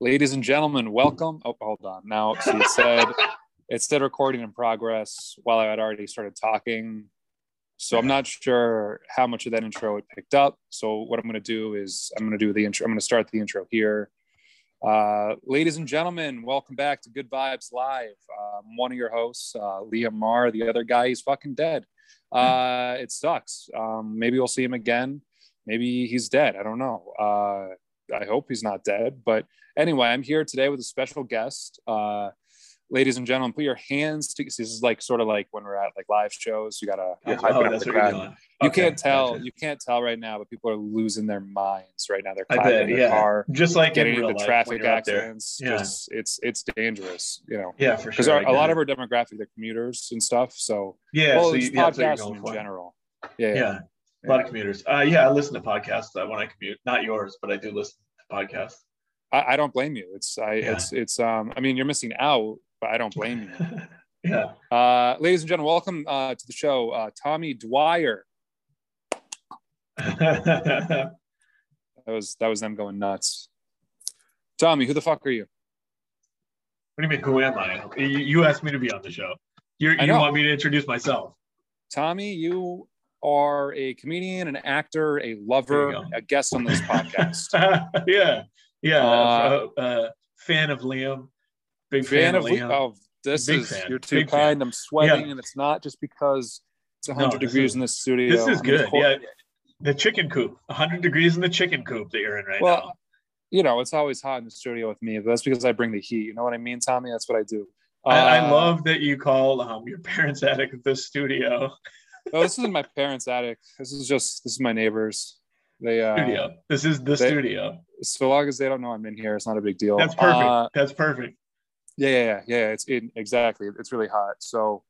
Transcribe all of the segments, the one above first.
Ladies and gentlemen, welcome. Oh, hold on. Now, it said it said recording in progress while I had already started talking. So I'm not sure how much of that intro it picked up. So what I'm going to do is I'm going to do the intro. I'm going to start the intro here. Uh, ladies and gentlemen, welcome back to Good Vibes Live. I'm one of your hosts, uh, Liam Meagher. The other guy, he's fucking dead. Uh, it sucks. Um, maybe we'll see him again. Maybe he's dead. I don't know. Uh, I hope he's not dead. But anyway, I'm here today with a special guest. Uh, ladies and gentlemen, put your hands to this is like sort of like when we're at like live shows. You gotta you're Oh, that's what you're crowd. doing. You Okay, can't tell. gotcha. You can't tell right now, but people are losing their minds right now. They're I clapping bet, yeah. car, Just like getting in into life traffic when you're out there. accidents. Yeah. Just it's it's dangerous, you know. Yeah, for sure. Because a lot of our demographic, they're commuters and stuff. So, yeah, well, so you, yeah, in for. general. Yeah, yeah. A lot of commuters. Uh, yeah, I listen to podcasts uh, when I commute. Not yours, but I do listen to podcasts. I, I don't blame you. It's I Yeah. it's it's um I mean you're missing out, but I don't blame you. yeah. Uh, ladies and gentlemen, welcome uh, to the show, uh, Tommy Dwyer. That was that was them going nuts. Tommy, who the fuck are you? What do you mean? Who am I? You, you asked me to be on the show. You're, you want me to introduce myself? Tommy, you are a comedian, an actor, a lover, a guest on this podcast. yeah, yeah. Uh, uh, uh, fan of Liam. Big fan of Liam. oh, this Big is fan. you're too Big fan. kind. I'm sweating, Yeah. and it's not just because it's 100 No, degrees is- in this studio. This is good. course- Yeah, the chicken coop. 100 degrees in the chicken coop that you're in right now. Well, now. you know, it's always hot in the studio with me, but that's because I bring the heat. You know what I mean, Tommy? That's what I do. I, I Uh, love that you call um, your parents' attic the studio. Oh, this isn't my parents' attic. This is just this is my neighbors. They uh, studio. This is the they- studio. so long as they don't know I'm in here, it's not a big deal. That's perfect. Uh, That's perfect. yeah, yeah, yeah, yeah. It's it, exactly. It's really hot. So,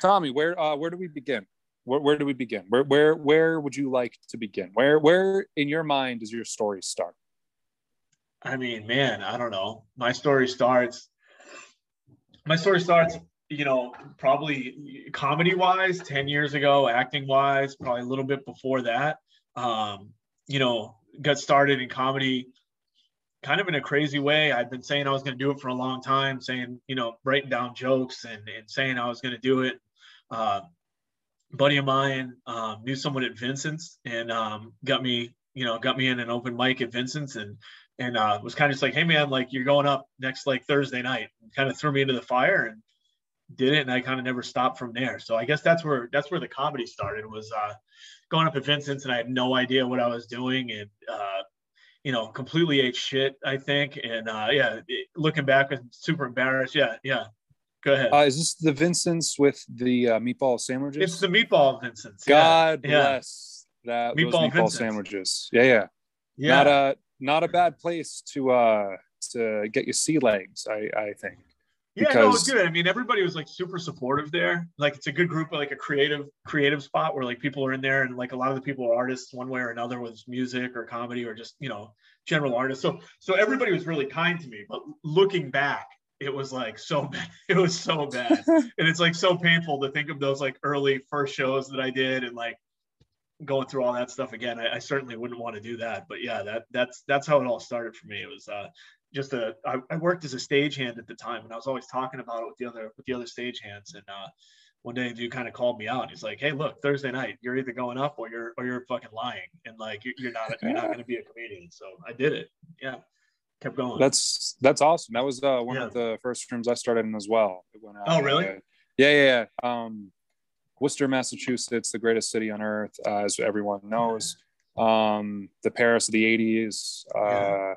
Tommy, where uh, where do we begin? Where, where do we begin? Where where where would you like to begin? Where where in your mind does your story start? I mean, man, I don't know. My story starts. My story starts, you know, probably comedy wise, 10 years ago, acting wise, probably a little bit before that. Um, you know, got started in comedy kind of in a crazy way. I've been saying I was going to do it for a long time, saying, you know, writing down jokes and, and saying I was going to do it. Uh, buddy of mine um, knew someone at Vincent's and um, got me, you know, got me in an open mic at Vincent's and and uh, was kind of just like, hey man, like you're going up next like Thursday night. Kind of threw me into the fire and did it, and I kind of never stopped from there. So I guess that's where that's where the comedy started was uh, going up at Vincent's, and I had no idea what I was doing, and uh, you know, completely ate shit. I think, and uh, yeah, it- looking back, I'm super embarrassed. Yeah, yeah. Go ahead. Uh, is this the Vincent's with the uh, meatball sandwiches? it's the meatball Vincent's. God yeah. bless that Meatball meatball Vincent's. sandwiches. Yeah, yeah. Yeah. Not a not a bad place to uh to get your sea legs. I I think. Yeah, no, it's because- good. I mean, everybody was like super supportive there. Like, it's a good group, like a creative, creative spot where like people are in there, and like a lot of the people are artists, one way or another, with music or comedy or just you know general artists. So, so everybody was really kind to me. But looking back, it was like so bad. It was so bad, and it's like so painful to think of those like early first shows that I did, and like going through all that stuff again. I, I certainly wouldn't want to do that. But yeah, that that's that's how it all started for me. It was uh, just a I, I worked as a stagehand at the time and I was always talking about it with the other with the other stagehands and uh one day a dude kind of called me out he's like hey look Thursday night you're either going up or you're or you're fucking lying and like you're, you're not you're not going to be a comedian so I did it yeah kept going That's that's awesome. That was uh, one Yeah. of the first rooms I started in as well. It went out, Oh, really? uh, yeah, yeah, yeah. Um, Worcester, Massachusetts, the greatest city on earth, uh, as everyone knows. Um, the Paris of the '80s, uh, Yeah.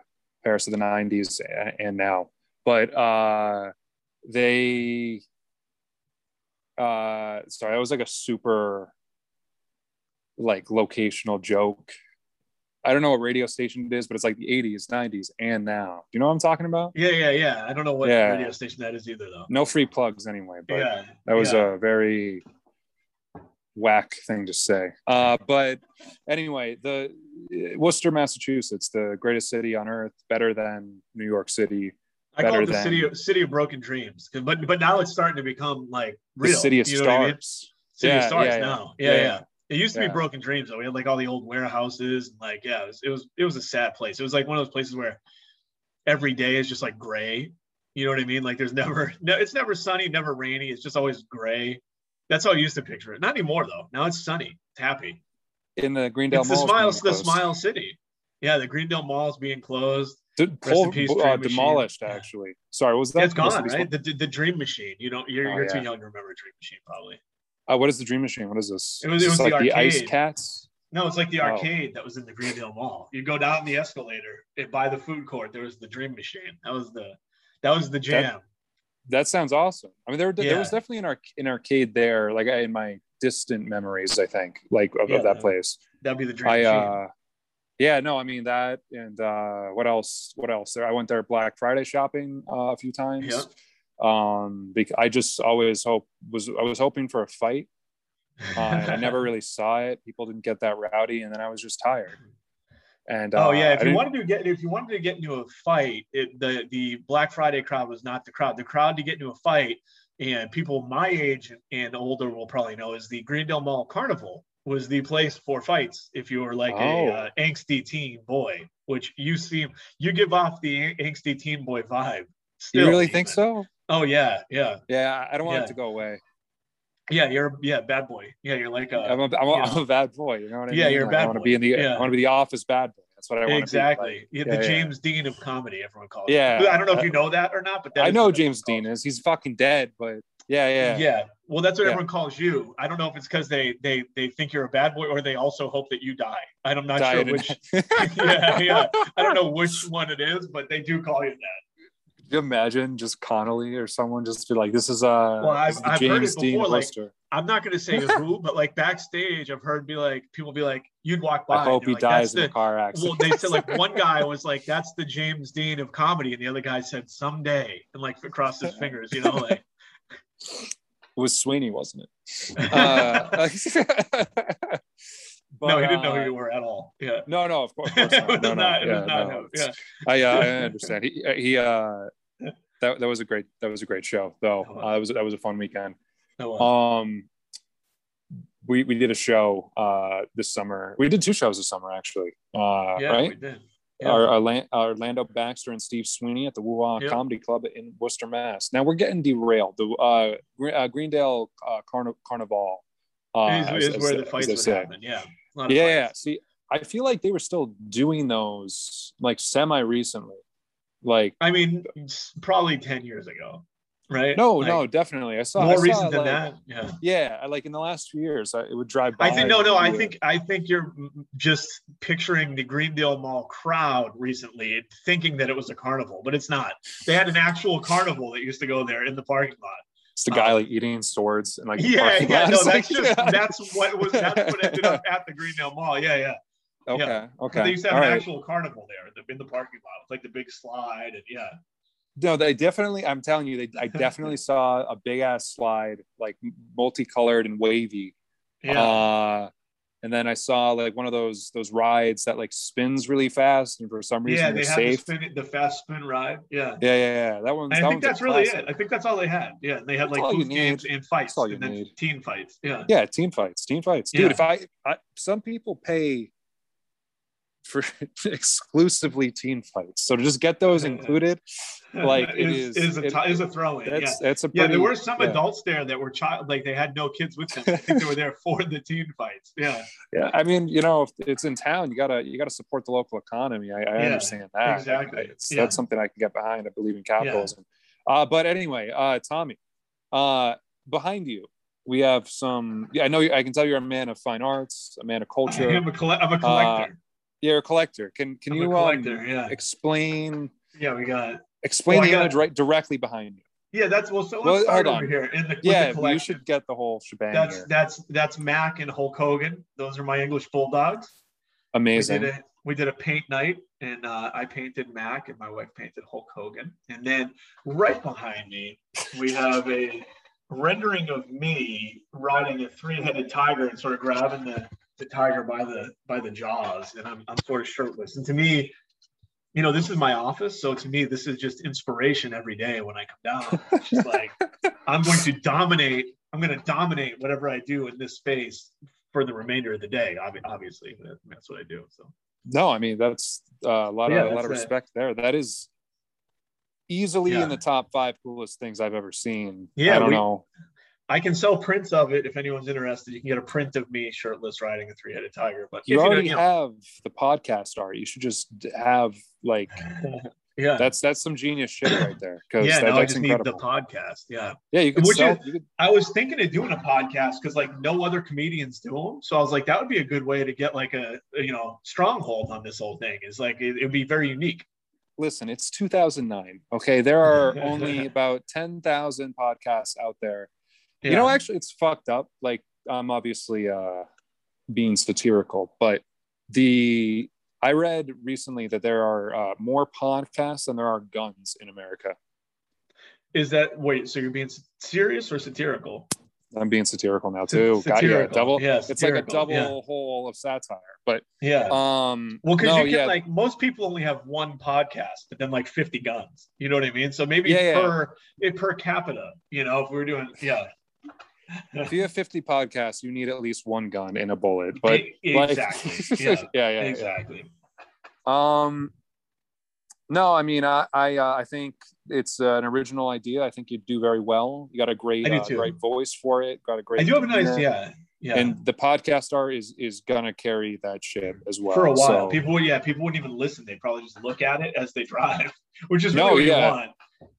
Paris of the '90s, and now. But uh, they, uh, sorry, that was like a super, like locational joke. I don't know what radio station it is, but it's like the 80s, 90s, and now. Do you know what I'm talking about? yeah yeah yeah I don't know what Yeah. radio station that is either though No free plugs anyway, but yeah that was yeah. a very whack thing to say. Uh, but anyway, the Worcester, Massachusetts, the greatest city on earth, better than New York City, I call it the than- city of city of broken dreams, but but now it's starting to become like the real city of you know what I mean? stars. City of Yeah, Stars yeah, now. Yeah, Yeah, yeah. It used to be Broken Dreams though. We had like all the old warehouses and like yeah, it was, it was it was a sad place. It was like one of those places where every day is just like gray. You know what I mean? Like there's never no, it's never sunny, never rainy. It's just always gray. That's how I used to picture it. Not anymore though. Now it's sunny. It's happy. In the Greendale It's the smile, the smile city. Yeah, the Greendale Mall is being closed. Did, pull, uh, Machine. demolished Yeah. actually. Sorry, was that it's gone, right? The, the, the Dream Machine. You don't. You're, Oh, you're too young to remember Dream Machine, probably. Uh, what is the Dream Machine? What is this? It was- it was the like the Ice arcade. Cats. No, it's like the Oh. arcade that was in the Greendale Mall. You go down the escalator and by the food court. There was the Dream Machine. That was the that was the jam. That sounds awesome. I mean, there, there was definitely an, arc, an arcade there, like in my distant memories, I think, like of, Yeah, of that that- place. That'd be the Dream I, uh, yeah, no, I mean that, and uh, what else? What else? There, I went there Black Friday shopping uh, a few times. Yeah. Um, because I just always hope was I was hoping for a fight. Uh, I never really saw it. People didn't get that rowdy, and then I was just tired. And Oh uh, yeah, I if you wanted to get if you wanted to get into a fight, it, the the Black Friday crowd was not the crowd. The crowd to get into a fight, and people my age and older will probably know is the Greendale Mall Carnival was the place for fights. If you were like Oh. a uh, angsty teen boy, which you seem you give off the angsty teen boy vibe. you still really think so? Oh yeah, yeah, Yeah, I don't want Yeah. it to go away. Yeah. You're yeah bad boy. Yeah, you're like a I'm a, I'm a. I'm a bad boy. You know what I Yeah, mean? Yeah, you're a Like, bad I want to be in the. Yeah. I want to be the office bad boy. That's what I want exactly to Yeah, be. the Like, yeah, yeah. James Dean of comedy. Everyone calls. Yeah. him. I don't know if you know that or not, but that I know James Dean is. He's fucking dead, but yeah, yeah. Yeah. Well, that's what everyone calls you. I don't know if it's because they they they think you're a bad boy or they also hope that you die. I'm not Died sure which. yeah, yeah. I don't know which one it is, but they do call you that. You imagine just Connolly or someone just be like, "This is uh, Well, I've- the I've heard James it Dean before, of like, Worcester." I'm not going to say who, but like backstage, I've heard be like people be like, you'd walk by. I hope he like, dies "That's in a car accident. Well, they said like one guy was like, "That's the James Dean of comedy," and the other guy said, "Someday," and like crossed his fingers, you know, like. it was Sweeney, wasn't it? Uh, but, no, he didn't know uh, who you were at all. Yeah. No, no, of course, of course not. No, no, not. It was yeah, no. Yeah. I, uh, I understand. He, he, uh, that, that was a great, that was a great show, though. Uh, it was, that was a fun weekend. Um, we we did a show uh this summer. We did two shows this summer, actually. Uh, yeah, right? we did. Yeah. Our, Orla- Orlando Baxter and Steve Sweeney at the Woo Yep. Comedy Club in Worcester, Mass. Now we're getting derailed. The uh, Gre- uh, Greendale uh, Carni- Carnival uh, is, as- is as where they- the fights would say. happen. Yeah. Yeah, yeah. See, I feel like they were still doing those like semi recently. Like I mean, probably 10 years ago, right? no, Like, no, definitely. I saw More I saw, recent than like- that. Yeah. Yeah, like in the last few years, I, it would drive by. I think no, no. I think I think you're just picturing the Greendale Mall crowd recently, thinking that it was a carnival, but it's not. They had an actual carnival that used to go there in the parking lot. it's the guy um, like eating swords and like Yeah, yeah. No, that's like- just that's what was that's what ended up at the Greendale Mall. Yeah, yeah. Okay, yeah. okay. They used to have All an right. actual carnival there the- in the parking lot with like the big slide and yeah. No, they definitely. I'm telling you, they. I definitely saw a big ass slide, like multicolored and wavy. Yeah. Uh, and then I saw like one of those those rides that like spins really fast, and for some reason yeah, they had the spin the fast spin ride. Yeah. Yeah, yeah, yeah. That one. That I think that's really it. I think that's all they had. Yeah, and they had That's like booth games and fights, That's all you and then need. team fights. Yeah, Yeah, team fights, team fights, dude. Yeah. If I, I, some people pay for exclusively team fights, so to just get those included, like it is is, is a it- is a throw in. Yeah. that's that's a Yeah, there were some yeah. adults there that were child, like they had no kids with them. I think they were there for the team fights. Yeah, Yeah, I mean, you know, if it's in town, you gotta you gotta support the local economy. I, I Yeah, understand that. exactly. That's something I can get behind. I believe in capitalism. Uh, but anyway, uh, Tommy, uh, behind you, we have some. Yeah, I know. you- I can tell you're a man of fine arts, a man of culture. I'm a, colle- I'm a collector. You're a collector. Can can I'm you collector, um, yeah. explain yeah, we got. explain Well, the got- image right directly behind you? Yeah, that's well. So let's Well, start over on. here in the, Yeah, the you should get the whole shebang That's here. that's that's Mac and Hulk Hogan. Those are my English bulldogs. We Amazing. did a we did a paint night, and uh, I painted Mac, and my wife painted Hulk Hogan. And then right behind me, we have a rendering of me riding a three-headed tiger and sort of grabbing the, the tiger by the by the jaws, and I'm I'm sort of shirtless. And to me, you know, this is my office, so to me, this is just inspiration every day when I come down. It's just like I'm going to dominate. I'm going to dominate whatever I do in this space for the remainder of the day. Obviously, that's what I do. So No, I mean that's uh, a lot Yeah, of a lot of it. respect there. That is easily Yeah. in the top five coolest things I've ever seen. Yeah, I don't we- know. I can sell prints of it if anyone's interested. You can get a print of me shirtless riding a three-headed tiger. But You if already you know, have the podcast art. You should just have like yeah, that's that's some genius shit right there. Because yeah. that, No, I just incredible. need the podcast. Yeah, yeah, you Would sell. you- You could, I was thinking of doing a podcast because like no other comedians do them. So I was like, that would be a good way to get like a, a, you know stronghold on this whole thing. Is like it would be very unique. listen, it's 2009. Okay, there are only about 10,000 podcasts out there. Yeah. You know, actually, it's fucked up. Like, I'm obviously uh, being satirical, but the I read recently that there are uh, more podcasts than there are guns in America. is that wait? So you're being serious or satirical? I'm being satirical now too. Got you. Satirical. Double. Yeah, it's like a double Yeah. hole of satire. But Yeah. um, Well, because no, you can yeah, like most people only have one podcast, but then like 50 guns. You know what I mean? So maybe Yeah, per it per capita, you know, if we are doing yeah. If you have 50 podcasts, you need at least one gun and a bullet. But E- like, exactly. yeah, Yeah, yeah, yeah. exactly. Um, no, I mean, I I, uh, I think it's uh, an original idea. I think you do very well. You got a great, uh, great voice for it. Got a great. I do have a nice yeah. Yeah. And the podcast art is is gonna carry that shit as well. for a while. So- People yeah, people wouldn't even listen. They'd probably just look at it as they drive, which is No, really what yeah. you want.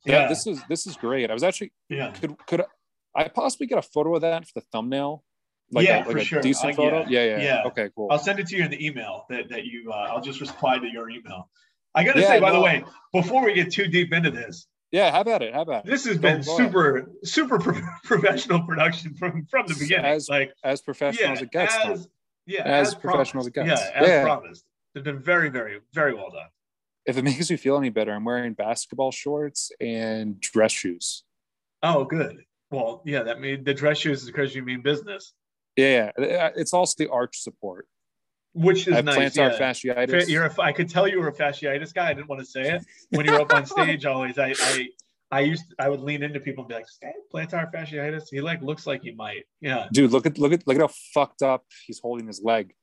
yeah, Yeah. this is this is great. I was actually yeah. could could I possibly get a photo of that for the thumbnail? Like Yeah, a, like for sure. decent Uh, photo. yeah. Yeah, yeah, Yeah. Okay, cool. I'll send it to you in the email that, that you uh, I'll just reply to your email. I gotta Yeah, say, by the way, before we get too deep into this, yeah, how about it? How about it? this has Go- been go ahead. super super pro- professional production from from the beginning As like as professional yeah as it gets. As, yeah As promised. professional as it gets. yeah as Yeah. promised it's been very very very well done If it makes you feel any better, I'm wearing basketball shorts and dress shoes. oh good well yeah that made the dress shoes is because you mean business Yeah, yeah. Uh, it's also the arch support. which is have nice plantar yeah. fasciitis. Fa- You're a, I could tell you were a fasciitis guy. I didn't want to say it when you were up on stage. Always, I, I, I used, I would lean into people and be like, "This plantar fasciitis. He like looks like he might." Yeah, Dude, look at look at look at how fucked up he's holding his leg.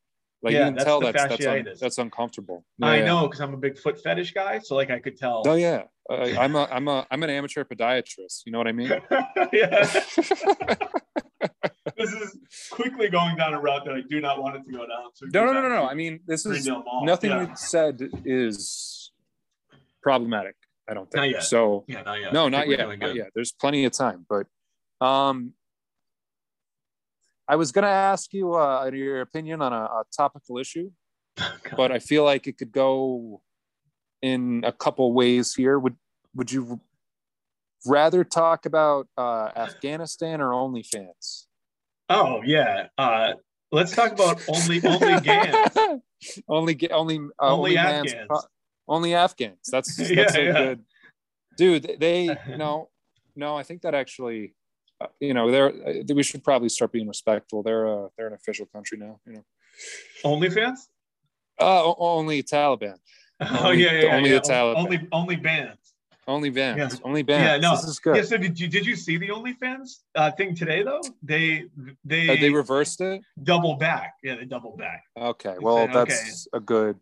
Like Yeah, you can that's tell that's that's, un, that's uncomfortable. I Yeah. know because I'm a big foot fetish guy. So like I could tell. Oh yeah, uh, I'm a I'm a I'm an amateur podiatrist. You know what I mean? yeah. this is quickly going down a route that I do not want it to go down. So no, no, no, no, no. I mean, this is nothing Yeah. we said is problematic. I don't think Not yet. so. Yeah, not yet. No, not yet. Not yet. There's plenty of time, but um, I was gonna ask you uh, your opinion on a, a topical issue, but I feel like it could go in a couple ways here. Would Would you rather talk about uh, Afghanistan or OnlyFans? Oh yeah. Uh, let's talk about only only Gans. only only uh, Only man's- Afghans. uh, only Afghans. That's that's Yeah, a yeah. good dude. They no no. I think that actually, you know, they're uh, we should probably start being respectful. They're uh, they're an official country now. You know, OnlyFans? uh, only Taliban, Oh Only- yeah, yeah, yeah. only yeah. the Taliban. Only only bands. only bands, Yeah. only bands. Yeah, no. This is good. Yeah. So did you did you see the OnlyFans uh, thing today though? They they Uh, they reversed it. double back. Yeah, they double back. Okay, well said, that's a good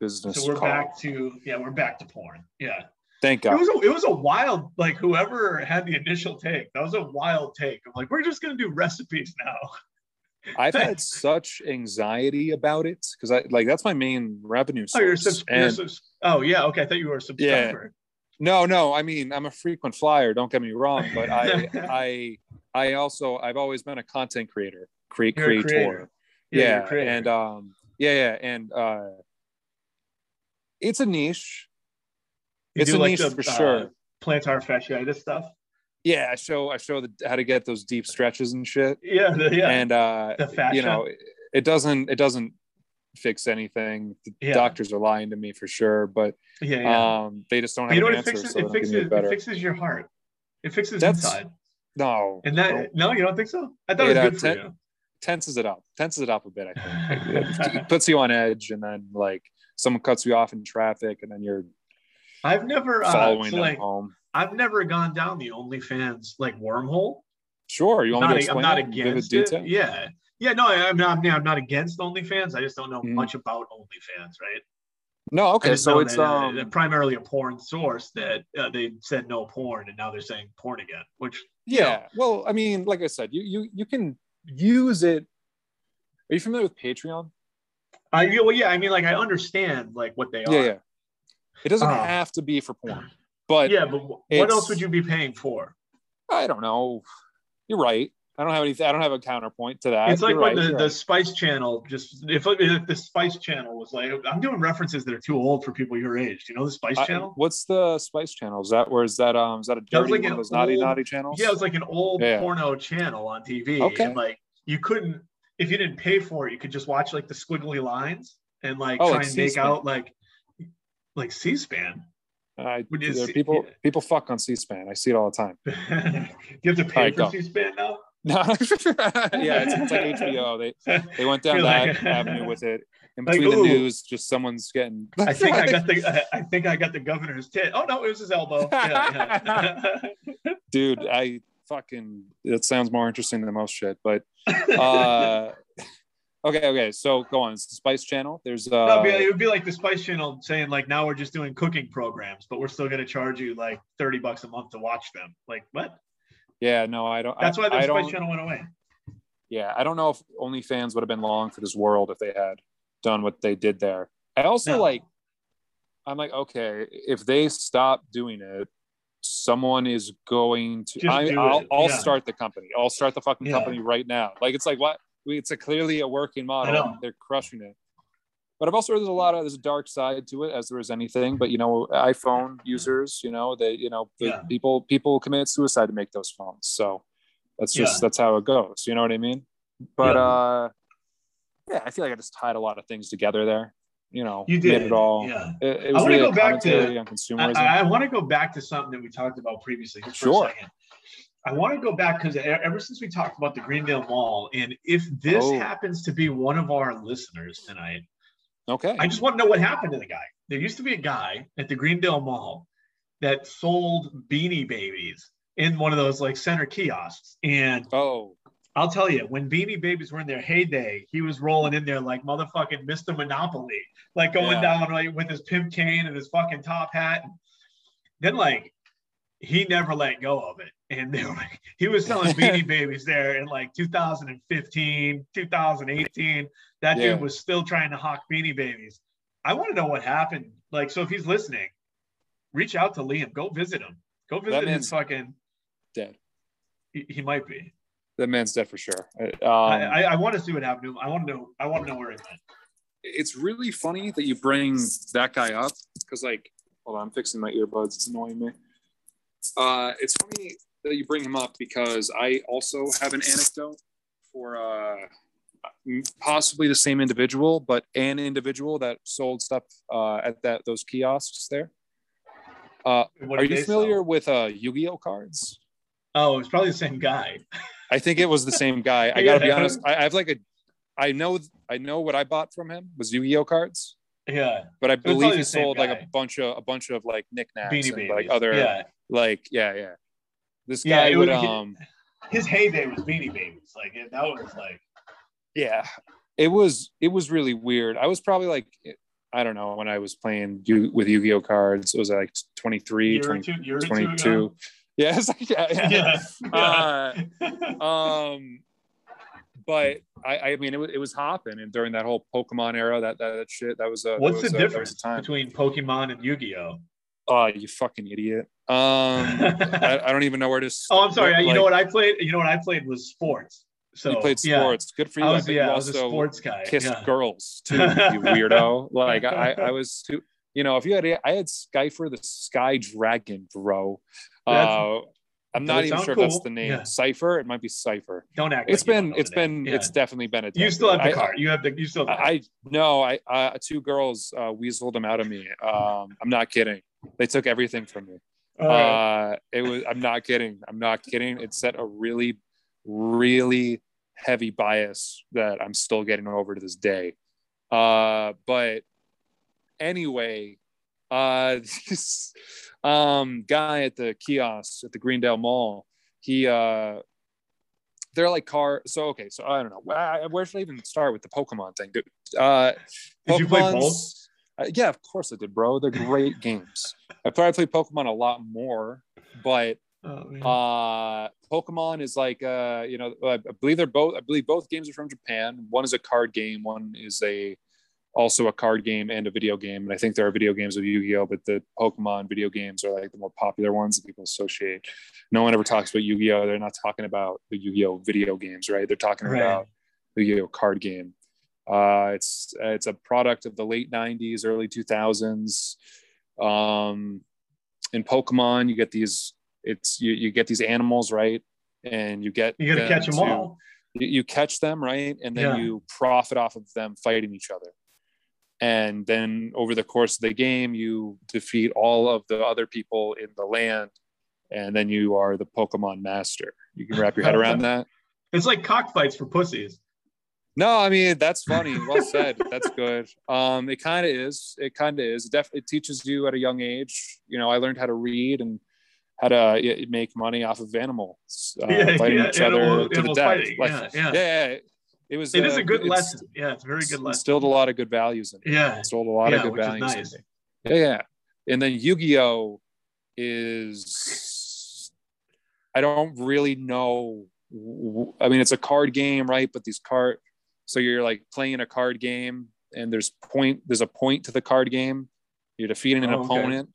business. So we're call. back to yeah, we're back to porn. Yeah. Thank It was a, it was a wild like whoever had the initial take. That was a wild take. I'm like, we're just gonna do recipes now. I've had such anxiety about it because I like that's my main revenue Oh, source. you're, subs- you're subs- Oh yeah, okay. I thought you were a subscriber. no, no, I mean I'm a frequent flyer. Don't get me wrong, but I, I, I also I've always been a content creator, create creator. creator. Yeah, creator. and um, yeah, yeah, and uh, it's a niche. You it's do a like niche the, for uh, sure. Plantar fasciitis stuff. Yeah, I show I show the, how to get those deep stretches and shit. Yeah, the, yeah. and uh The fascia. you know it doesn't it doesn't fix anything the Yeah. doctors are lying to me for sure but yeah, yeah. um they just don't But have you know an what it fixes? so It fixes a it fixes your heart. It fixes That's- inside. no And that no. no, you don't think so? I thought It, it uh, was good for ten- you. tenses it up tenses it up a bit i think it puts you on edge and then like someone cuts you off in traffic and then you're I've never uh, following them like home I've never gone down the OnlyFans like wormhole. sure you want Not me to a- I'm not in vivid against it. detail? Yeah. Yeah, no, I'm not, I'm not against OnlyFans. I just don't know Mhm. much about OnlyFans, right? No, okay, so it's that, uh, um they're primarily a porn source that uh, they said no porn, and now they're saying porn again. Which yeah. Well, I mean, like I said, you you you can use it. Are you familiar with Patreon? I yeah, well, yeah, I mean, like I understand like what they are. Yeah, yeah. It doesn't Uh, have to be for porn, but yeah, but what else would you be paying for? I don't know. You're right. I don't have any. I don't have a counterpoint to that. it's like when right, the, the right. Spice Channel just if, if the Spice Channel was like I'm doing references that are too old for people your age. Do you know the Spice I- Channel? what's the Spice Channel? Is that where is that? Um, is that a dirty like one of those naughty old- naughty channels? Yeah, it was like an old Yeah. porno channel on TV. Okay. And like you couldn't if you didn't pay for it, you could just watch like the squiggly lines and like Oh, try and make out like like C-SPAN. You there- see- people people fuck on C-SPAN. I see it all the time. you have to pay Alright, for go. C-SPAN now. No, yeah, it's, it's like HBO. They they went down that like- avenue with it. In between ooh. the news, just someone's getting. I think I got the I think I got the governor's tit. Oh no, it was his elbow. Yeah, Dude, I fucking. It sounds more interesting than most shit, but uh, okay, okay. So go on. It's the Spice Channel. There's uh, No, it would be like the Spice Channel saying like now we're just doing cooking programs, but we're still going to charge you like thirty bucks a month to watch them. Like what? yeah. No, I don't. That's why the I Spice. Channel went away. Yeah, I don't know if OnlyFans would have been long for this world if they had done what they did there. I also No. like. I'm like, okay, if they stop doing it, someone is going to. Just I, I'll, I'll yeah. start the company. I'll start the fucking Yeah. company right now. Like it's like what? We- It's a clearly a working model. They're crushing it. But I've also heard there's a lot of there's a dark side to it, as there is anything. But you know, iPhone users, you know, they you know, Yeah. people people commit suicide to make those phones. So that's just Yeah. that's how it goes. You know what I mean? But Yeah. uh, yeah, I feel like I just tied a lot of things together there. You know, You did it all. Yeah. It, it I wanna really go back to- I, consumerism. I, want to go back to something that we talked about previously. Just for Sure. a second. I want to go back because ever since we talked about the Greendale Mall, and if this Oh. happens to be one of our listeners tonight, okay. I just want to know what happened to the guy. There used to be a guy at the Greendale Mall that sold beanie babies in one of those like center kiosks. And oh, I'll tell you, when beanie babies were in their heyday, he was rolling in there like motherfucking Mr. Monopoly, like going Yeah. down like with his pimp cane and his fucking top hat. And Then like he never let go of it. And they were like, he was selling beanie babies there in like 2015, 2018. That Yeah. dude was still trying to hawk beanie babies. I want to know what happened. Like, so if he's listening, reach out to Liam. Go visit him. Go visit his man's- fucking. dead. He, he might be. That man's dead for sure. Um, I, I, I want to see what happened to him. I want to know. I want to know where he went. it's really funny that you bring that guy up because like hold on i'm fixing my earbuds it's annoying me uh it's funny that you bring him up because i also have an anecdote for uh possibly the same individual but an individual that sold stuff uh at that those kiosks there. Uh are you familiar sell? with uh yu-gi-oh cards? Oh, it's probably the same guy. i think it was the same guy. I gotta be honest I, I have like a i know i know what i bought from him was yu-gi-oh cards. Yeah, but I believe he sold like a bunch of a bunch of like knickknacks and like other Yeah, like yeah yeah. This guy it would was- um his heyday was Beanie Babies. Like it- that was like. yeah. It was it was really weird. I was probably like I don't know when I was playing Yu- with Yu-Gi-Oh cards. It was like 23, Year 20, two, year or two 22. Yeah, it's like yeah, yeah. Yeah. Uh, um but I, I mean it was, it was hopping and during that whole Pokemon era that that, that shit that was a What's was the a, difference between Pokemon and Yu-Gi-Oh? Oh, you fucking idiot. Um I, I don't even know where to. oh, I'm sorry. you like- know what I played? You know what I played was sports. So you played yeah, sports. Good for you. I I was bet yeah, you I was a sports guy. kissed yeah. girls too, you weirdo. Like I, I was too. You know, if you had, I had Skyfer the Sky Dragon, bro. Uh, I'm not even sure if that's the name. Yeah. Cipher. It might be Cipher. Don't act. It's like you been. It's been. name. It's definitely been a. You still have the I- card. You have the. You still. Have the I, I no, I uh, two girls uh, weaseled them out of me. Um, I'm not kidding. They took everything from me. All right. Uh, it was. I'm not kidding. I'm not kidding. It set a really, really heavy bias that I'm still getting over to this day. Uh, but anyway, uh, this um, guy at the kiosk at the Greendale Mall, he uh, they're like car. So okay, so I don't know where, where should I even start with the Pokemon thing. dude? Uh, Did you play Pokemon's- both? Uh, yeah, of course I did, bro. They're great games. I probably play Pokemon a lot more, but Oh, uh, Pokemon is like, uh, you know, I believe they're both. I believe both games are from Japan. One is a card game. One is a also a card game and a video game. And I think there are video games of Yu-Gi-Oh, but the Pokemon video games are like the more popular ones that people associate. No one ever talks about Yu-Gi-Oh. They're not talking about the Yu-Gi-Oh video games, right? They're talking Right. about the Yu-Gi-Oh card game. Uh, it's it's a product of the late '90s, early 2000s. Um, in Pokemon, you get these. It's you, you get these animals, right? And you get you got to catch them to- all. you, you catch them right and then Yeah. you profit off of them fighting each other and then over the course of the game you defeat all of the other people in the land and then you are the pokemon master you can wrap your head around that It's like cockfights for pussies. No i mean that's funny well said that's good um it kind of is it kind of is it definitely teaches you at a young age you know i learned how to read and how to make money off of animals uh, Yeah, fighting yeah, each animal- other to the death like yeah, yeah. yeah, it was It is uh, a good lesson. Yeah, it's a very good lesson. instilled a lot of good values in me. Yeah. Instilled a lot Yeah, of good values nice. in me. Yeah, yeah. And then Yu-Gi-Oh is I don't really know. I mean, it's a card game, right? But these card, so you're like playing a card game, and there's point. There's a point to the card game. You're defeating an Oh, okay. opponent.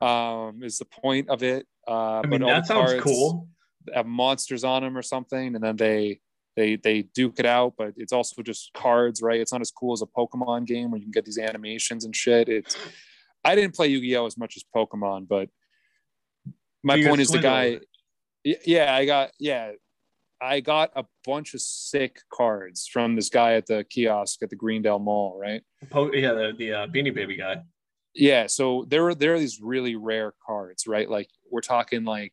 Um, is the point of it? Uh, I mean, but that sounds cool. Have monsters on them or something, and then they they they duke it out. But it's also just cards, right? It's not as cool as a Pokemon game where you can get these animations and shit. It's I didn't play Yu-Gi-Oh as much as Pokemon, but my point is the guy. Yeah, I got yeah, I got a bunch of sick cards from this guy at the kiosk at the Greendale Mall, right? Po- yeah, the, the uh, Beanie Baby guy. Yeah, so there were there are these really rare cards, right? Like we're talking like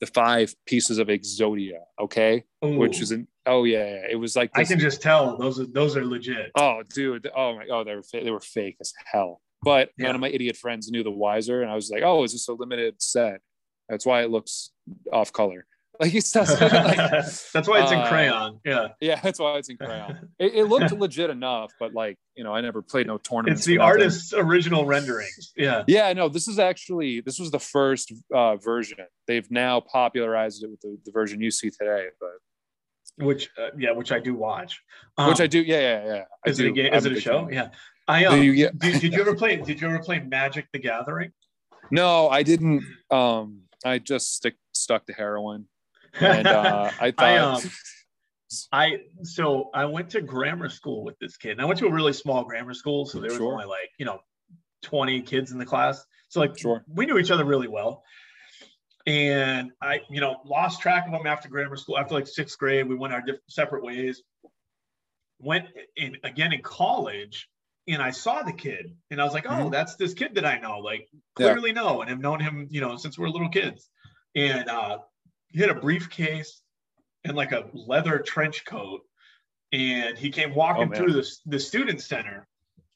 the five pieces of Exodia, okay, which is an oh yeah, yeah. it was like I can just tell those are those are legit. oh dude, oh my oh they were they were fake as hell. But Yeah. none of my idiot friends knew the wiser, and I was like, oh, is this a limited set? That's why it looks off color. Like it's just like, That's why it's in uh, crayon. Yeah, yeah, that's why it's in crayon. It, it looked legit enough, but like you know, I never played no tournament. it's the artist's original rendering. Yeah, Yeah, no, this is actually this was the first uh, version. They've now popularized it with the, the version you see today, but which uh, yeah, which I do watch. which Um, I do. Yeah, yeah, yeah. I Is it a do. game? I'm Is it a show? fan. Yeah. I Do um, you get- did, did you ever play? Did you ever play Magic: The Gathering? No, I didn't. Um, I just stick stuck to heroin, and uh, I thought. I, um, I so I went to grammar school with this kid. And I went to a really small grammar school, so there was Sure. only like you know, twenty kids in the class. So like Sure. we knew each other really well. And I, you know, lost track of him after grammar school. After like sixth grade, we went our different separate ways. Went in again in college, and I saw the kid, and I was like, "Oh, Mhm. that's this kid that I know, like Yeah. clearly know, and have known him, you know, since we are little kids." And uh, he had a briefcase and like a leather trench coat, and he came walking Oh, through the the student center,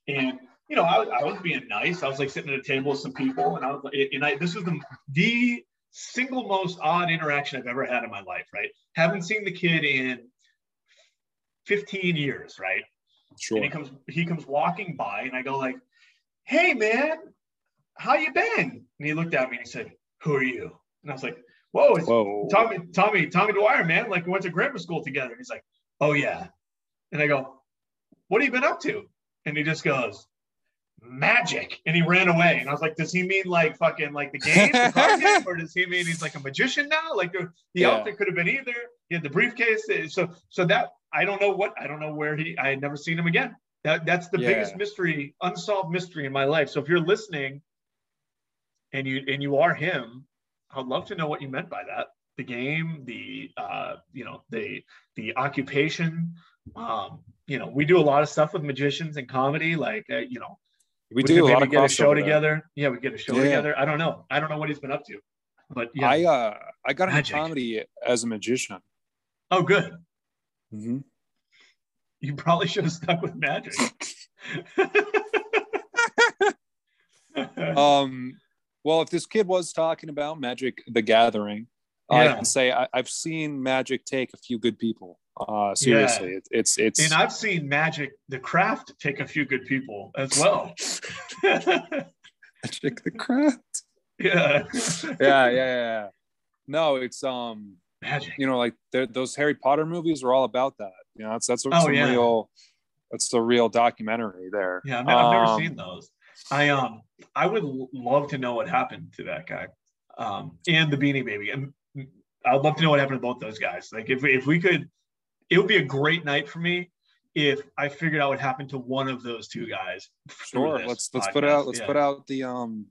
and you know, I, I was being nice. I was like sitting at a table with some people, and I was like, and I this was the the single most odd interaction I've ever had in my life. Right, haven't seen the kid in 15 years. Right, Sure. and he comes he comes walking by, and I go like, "Hey, man, how you been?" And he looked at me and he said, "Who are you?" And I was like, "Whoa, it's Whoa. Tommy, Tommy, Tommy Dwyer, man. Like we went to grammar school together. He's like, oh yeah. And I go, what have you been up to? And he just goes, magic. And he ran away. And I was like, does he mean like fucking like the game, the game, or does he mean he's like a magician now? Like the, the Yeah. outfit could have been either. He had the briefcase. So so that I don't know what I don't know where he. I had never seen him again. That that's the Yeah. biggest mystery, unsolved mystery in my life. So if you're listening, and you and you are him, I'd love to know what you meant by that. The game, the uh, you know, the the occupation. Um, you know, we do a lot of stuff with magicians and comedy. Like, uh, you know, we could do a lot of get a show together. Yeah, we get a show Yeah. together. I don't know. I don't know what he's been up to, but yeah. I uh I got into comedy as a magician. oh, good. hmm You probably should have stuck with magic. Um, well, if this kid was talking about Magic: The Gathering, I Yeah. can say I, I've seen Magic take a few good people. Uh, seriously, Yeah. it, it's it's And I've seen Magic the Craft take a few good people as well. Magic the craft. yeah. Yeah, yeah, yeah. No, it's um, Magic. you know, like those Harry Potter movies were all about that. You know, that's that's Oh, some yeah. real. That's the real documentary there. Yeah, I've, I've never Um, seen those. I um I would love to know what happened to that guy. Um and the beanie baby. And I'd love to know what happened to both those guys. Like if we if we could it would be a great night for me if I figured out what happened to one of those two guys. Sure. Let's let's put out let's Yeah. put out the um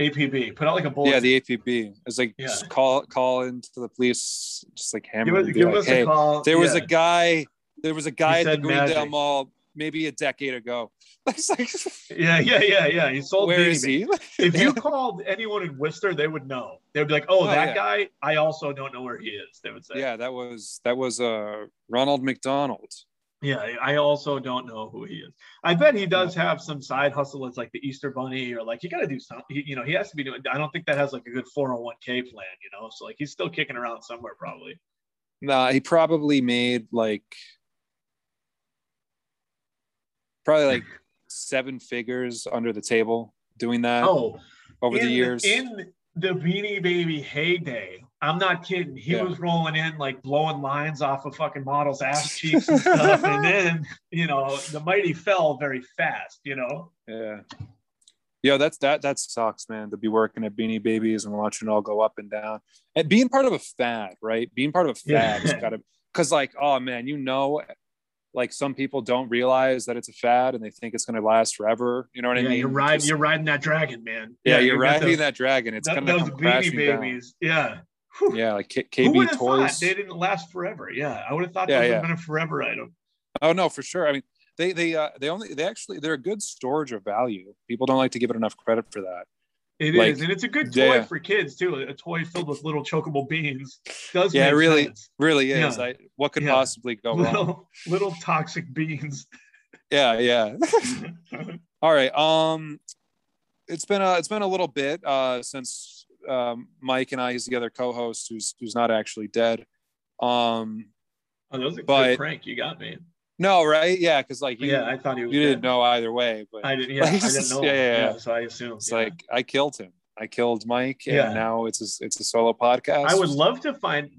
APB. Put out like a bullet. yeah the APB. It's like Yeah. just call call into the police, just like hammer. give us, give like, us hey, a call. there was Yeah. a guy. There was a guy at the Greendale. Mall maybe a decade ago. It's like, Yeah, yeah, yeah, yeah. He sold where is he? If you called anyone in Worcester, they would know. They'd be like, "Oh, Oh, that yeah. guy. I also don't know where he is." They would say. yeah, that was that was uh Ronald McDonald. Yeah, I also don't know who he is. I bet he does have some side hustle It's like the Easter Bunny or like you got to do something. He, you know, he has to be doing. I don't think that has like a good 401k plan. You know, so like he's still kicking around somewhere probably. Nah, he probably made like probably like seven figures under the table doing that Oh, over in, the years. in the Beanie Baby heyday, I'm not kidding. He Yeah. was rolling in like blowing lines off of fucking models' ass cheeks and stuff, and then you know the mighty fell very fast. You know. yeah. Yeah, that's that that sucks, man, to be working at Beanie Babies and watching it all go up and down. And being part of a fad, right? Being part of a fad Yeah. gotta because like, oh man, you know, like some people don't realize that it's a fad and they think it's gonna last forever. You know what I yeah, mean? you're riding. Just- You're riding that dragon, man. yeah, you're you got riding those- that dragon. It's gonna those come beanie crashing down. babies. Yeah. Yeah, like K- Who would KB have toys. thought they didn't last forever? Yeah, I would have thought Yeah, those would yeah. have been a forever item. Oh no, for sure. I mean, they they uh, they only they actually they're a good storage of value. People don't like to give it enough credit for that. It is, Like, and it's a good toy yeah. for kids too. A toy filled with little chokeable beans does. Yeah, it really- sense. Really is. Yeah. I, what could Yeah. possibly go wrong? little little toxic beans. Yeah, yeah. All right. Um, it's been a it's been a little bit uh since um Mike and I, he's the other co-host who's who's not actually dead. Um, Oh, that was a But- good prank. You got me. No, right? Yeah, because like you, yeah, I thought he was. you didn't know either way, but I didn't. Yeah, I didn't know. yeah, yeah, yeah. So I assumed. it's like I killed him. I killed Mike, and Yeah. now it's a, it's a solo podcast. I would love to find.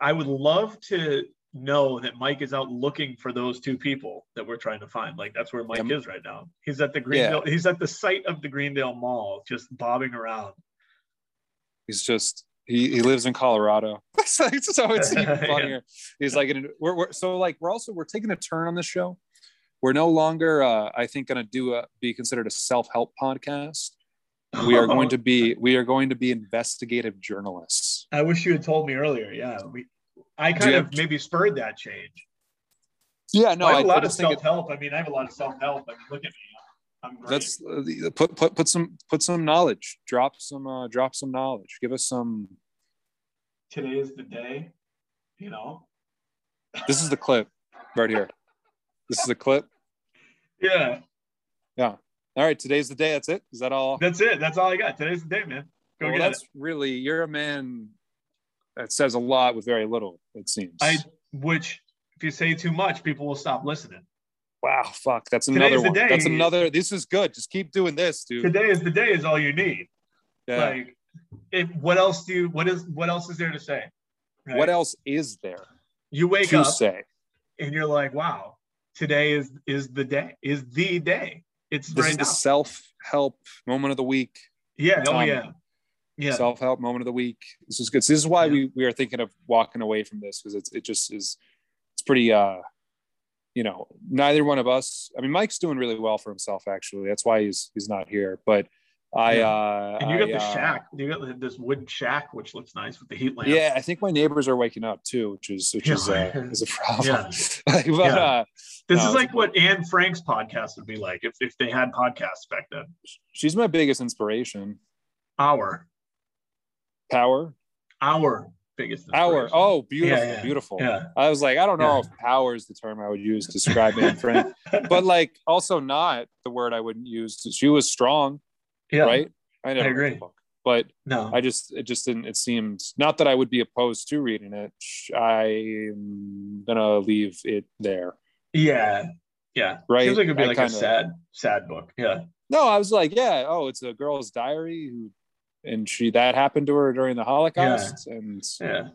I would love to know that Mike is out looking for those two people that we're trying to find. Like that's where Mike is right now. He's at the Greendale. He's at the site of the Greendale Mall, just bobbing around. He's just he, he lives in Colorado, so it's so it's even Yeah. funnier. He's like, we're, we're so like we're also we're taking a turn on this show. We're no longer, uh, I think, going to do a be considered a self help podcast. We are going to be we are going to be investigative journalists. I wish you had told me earlier. Yeah, we. I kind of have- maybe spurred that change. Yeah, no, I have I, a I lot of just think self help. I mean, I have a lot of self help. I mean, look at me. I'm great. let's uh, put put put some put some knowledge. Drop some uh, drop some knowledge. Give us some. Today is the day. You know. This is the clip right here. This is the clip. Yeah. Yeah, All right, today's the day. That's it. Is that all? that's it. That's all I got. Today's the day, man. Go well, get that's it. really you're a man that says a lot with very little. It seems. I which if you say too much, people will stop listening. Wow, fuck. That's another one. day. That's another. This is good. Just keep doing this, dude. Today is the day is all you need. Yeah. Like, if what else do you what is what else is there to say? Right? What else is there You wake to up say? and you're like, wow, today is is the day, is the day. It's This right is now. the self-help moment of the week. yeah, oh yeah. Yeah. Self-help moment of the week. This is good. This is why Yeah. we we are thinking of walking away from this because it's it just is. It's pretty. uh you know, neither one of us. I mean, Mike's doing really well for himself. Actually, that's why he's he's not here. But I, Yeah. uh and you got I, the uh, shack. You got this wooden shack, which looks nice with the heat lamp. Yeah, I think my neighbors are waking up too, which is which Yeah. is uh, is a problem. Yeah. but Yeah. uh, This No, is like what Anne Frank's podcast would be like if, if they had podcasts back then. she's my biggest inspiration. Our, Power, our biggest. hour. inspiration. Oh, beautiful, Yeah, yeah. beautiful. Yeah. I was like, I don't know Yeah. if power is the term I would use to describe Anne Frank, but like also not the word I wouldn't use. She was strong, yeah. right? I never I read agree. the book. but No. I just it just didn't. It seemed not that I would be opposed to reading it. I'm gonna leave it there. yeah. Yeah. Right. Seems like it'd be I like kinda- a sad, sad book. Yeah. No, I was like, yeah. Oh, it's a girl's diary who, and she that happened to her during the Holocaust. And Yeah.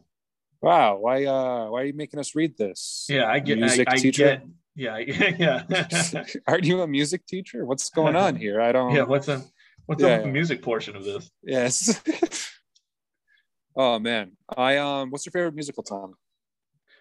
wow, why uh why are you making us read this? Yeah. I get, Music I teacher? get, yeah. Yeah. Aren't you a music teacher? What's going on here? I don't. yeah. What's a, what's Yeah, the music portion of this? Yes. oh man, I um. What's your favorite musical, Tom?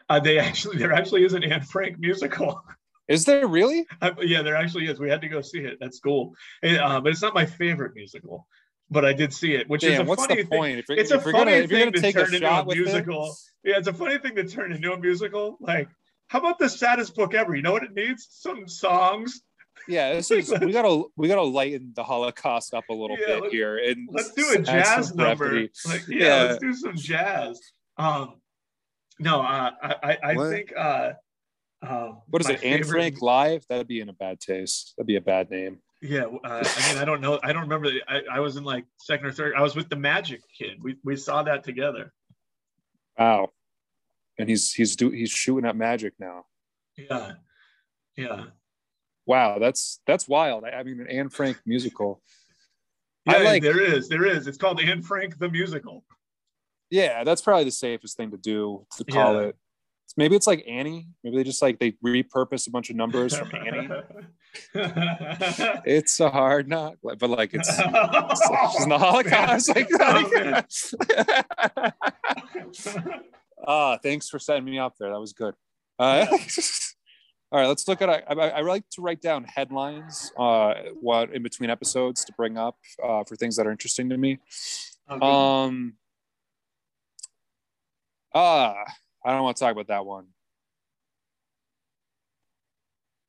Uh, they actually, there actually is an Anne Frank musical. Is there really? I- yeah, there actually is. We had to go see it at school, It, uh, but it's not my favorite musical. But I did see it, which is a what's funny the thing. point? If you're, it's a if you're funny gonna if you're thing gonna to take a turn into a musical. it, Yeah, it's a funny thing to turn into a musical. Like, how about the saddest book ever? You know what it needs? Some songs. yeah, this is we gotta we gotta lighten the Holocaust up a little Yeah, bit let's- here and Let's do a jazz number. Like, yeah, Yeah. let's do some jazz. Um, no, uh, I I, I What? think uh, um, What is my it? Anne favorite- Frank live? That'd be in a bad taste. That'd be a bad name. Yeah, uh, I mean, I don't know. I don't remember. I, I was in like second or third. I was with the Magic Kid. We we saw that together. Wow. And he's he's do he's shooting at magic now. Yeah, yeah. Wow, that's that's wild. I, I mean, an Anne Frank musical. Yeah, I like. there is, there is. It's called Anne Frank the musical. Yeah, that's probably the safest thing to do to call Yeah. it. Maybe it's like Annie. Maybe they just like they repurpose a bunch of numbers from Annie. It's a hard knock, but like it's she's in the Holocaust. Like, like ah, thanks for setting me up there. That was good. Uh, all right, let's look at. I, I, I like to write down headlines, uh, what in between episodes to bring up uh, for things that are interesting to me. Um. Ah, I don't want to talk about that one.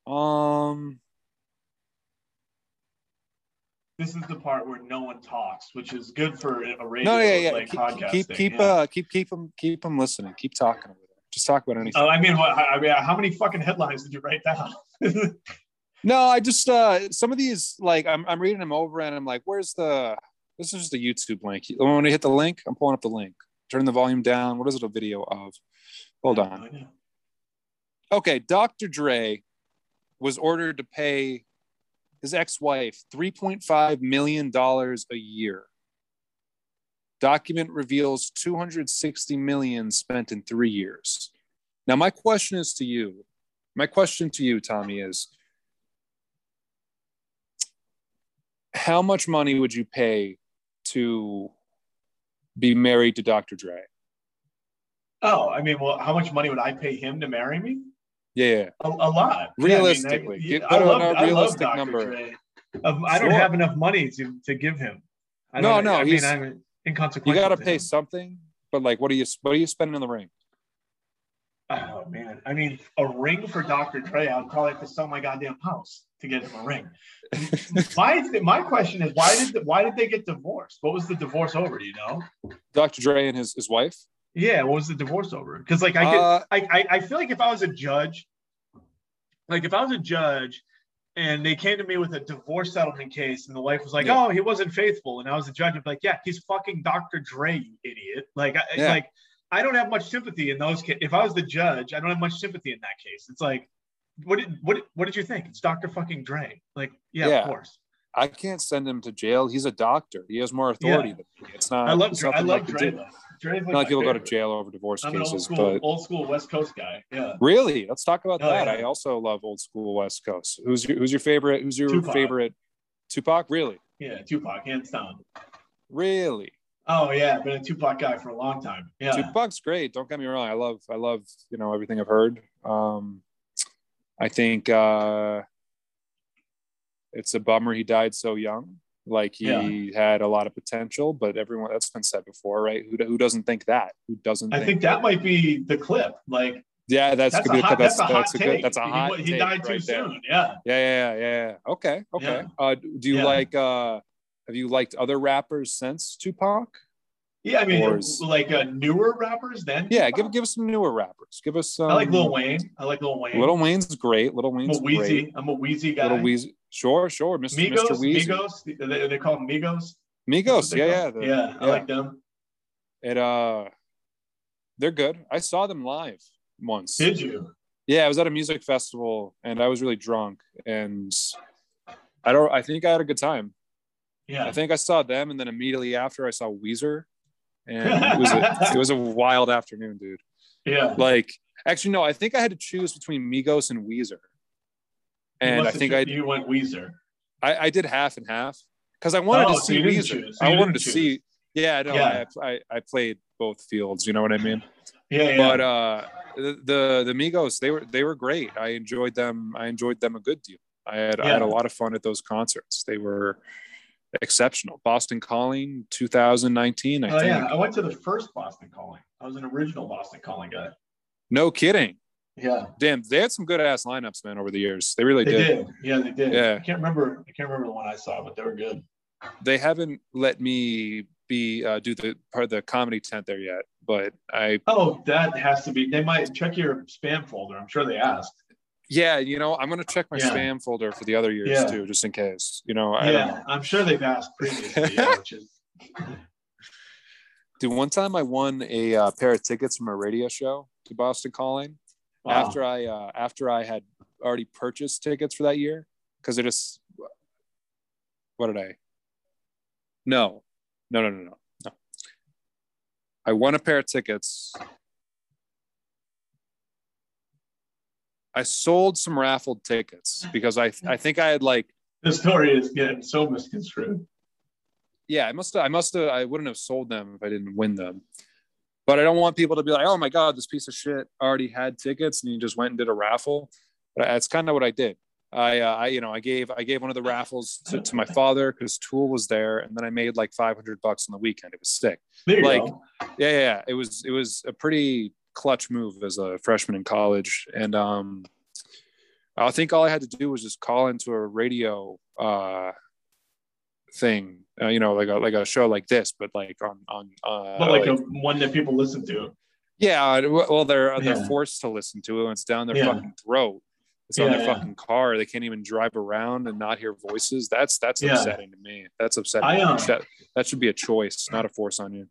Um. this is the part where no one talks, which is good for a radio No, yeah, yeah. like keep, podcasting. keep, keep, yeah. uh, keep, keep them, keep them listening. Keep talking over there. Just talk about anything. Oh, I mean, what? I mean, how many fucking headlines did you write down? No, I just uh some of these like I'm I'm reading them over and I'm like, where's the this is just a YouTube link. When I hit the link, I'm pulling up the link. Turn the volume down. What is it a video of? Hold on. Okay, Dr. Dre was ordered to pay his ex-wife $3.5 million a year. Document reveals 260 million spent in three years. Now, my question is to you. My question to you, Tommy, is how much money would you pay to be married to Dr. Dre? Oh, I mean, well, how much money would I pay him to marry me? Yeah. A, a lot. Realistically, Yeah, I, mean, I, on love, a I love realistic Dr. number. Dre. Um, I don't Sure. have enough money to, to give him. I No, no, I mean, I'm You got to to pay him. something, but like, what are you what are you spending in the ring? Oh man, I mean, a ring for Dr. Dre, I'd probably have to sell my goddamn house to get him a ring. my my question is, why did why did they get divorced? What was the divorce over? Do you know? Dr. Dre and his his wife. Yeah, what was the divorce over? Because like I get, Uh, I, I I feel like if I was a judge, like if I was a judge and they came to me with a divorce settlement case and the wife was like, Yeah. "Oh, he wasn't faithful," and I was a judge, I'd be like, "Yeah, he's fucking Dr. Dre, you idiot!" Like, I, Yeah. like I don't have much sympathy in those. Ca- if I was the judge, I don't have much sympathy in that case. It's like, what did what what did you think? It's Dr. fucking Dre. Like, yeah, Yeah. of course. I can't send him to jail. He's a doctor. He has more authority than me. It's not. I love Dre. I love like Dre. the- Though. Dre's like Not like people go to jail over divorce I'm an old cases, school, but old school West Coast guy. Yeah. really, let's talk about Oh, that. yeah. I also love old school West Coast. Who's your Who's your favorite? Who's your Tupac. favorite? Tupac. Really, Yeah, Tupac, hands down. really. Oh yeah, been a Tupac guy for a long time. Yeah. Tupac's great. Don't get me wrong. I love I love you know everything I've heard. Um, I think uh, it's a bummer he died so young. Like he had a lot of potential, but everyone that's been said before, right? Who, who doesn't think that? Who doesn't? I think that might be the clip. Like yeah, that's, that's, a hot, that's that's a hot a take. good that's a hot. He, he died too right soon. Yeah. Yeah, yeah, yeah, yeah. Okay, okay. Uh, do you Yeah. like? uh Have you liked other rappers since Tupac? Yeah, I mean, is- like uh, newer rappers then. Yeah, give give us some newer rappers. Give us some. I like Lil Wayne. I like Lil Wayne. Little Wayne's great. Little I'm a Wayne's great. Weezy. I'm a Weezy guy. Little Weezy. Sure, sure. Mr. Migos, Mr. Weezy. Migos. They, they call them Migos. Migos, yeah, yeah, the- yeah, I yeah. like them. It uh, they're good. I saw them live once. Did you? Yeah, I was at a music festival and I was really drunk and I don't. I think I had a good time. Yeah. I think I saw them and then immediately after I saw Weezer, and it was a, it was a wild afternoon, dude. yeah. Like actually, no, I think I had to choose between Migos and Weezer, and I think I you went Weezer. I, I did half and half because I wanted Oh, to so see you Weezer. choose. So I wanted to didn't see. Yeah, no, Yeah. I, I I played both fields. You know what I mean? Yeah, yeah. But uh, the, the the Migos they were they were great. I enjoyed them. I enjoyed them a good deal. I had I had a lot of fun at those concerts. They were exceptional. Boston Calling 2019. I oh think. yeah, I went to the first Boston Calling. I was an original Boston Calling guy. No kidding. Yeah, Damn, they had some good ass lineups, man, over the years. They really they did. did. Yeah, they did. Yeah. I can't remember. I can't remember the one I saw, but they were good. They haven't let me be uh, do the part of the comedy tent there yet, but I Oh, that has to be. They might check your spam folder. I'm sure they asked. Yeah, you know, I'm gonna check my Yeah. spam folder for the other years Yeah. too, just in case. You know, I don't know. Yeah, I'm sure they've asked previously. yeah, is Dude, one time I won a uh, pair of tickets from a radio show to Boston Calling wow. after I uh, after I had already purchased tickets for that year because it just what did I? No, no, no, no, no, no. I won a pair of tickets. I sold some raffled tickets because I I think I had like the story is getting so misconstrued. yeah, I must have, I must have, I wouldn't have sold them if I didn't win them. But I don't want people to be like, oh my God, this piece of shit already had tickets and you just went and did a raffle. But that's kind of what I did. I, uh, I, you know, I gave, I gave one of the raffles to, to my father because Tool was there. And then I made like 500 bucks on the weekend. It was sick. There you Like- go. Yeah, yeah, yeah. It was, it was a pretty clutch move as a freshman in college. And, um, I think all I had to do was just call into a radio, uh, thing, uh, you know, like a like a show like this, but like on on uh, But like a one that people listen to. yeah, well, they're they're forced to listen to it. And it's down their Yeah. fucking throat. It's on their yeah. fucking car. They can't even drive around and not hear voices. That's that's Yeah. upsetting to me. That's upsetting. I, um, that, that should be a choice, not a force on you.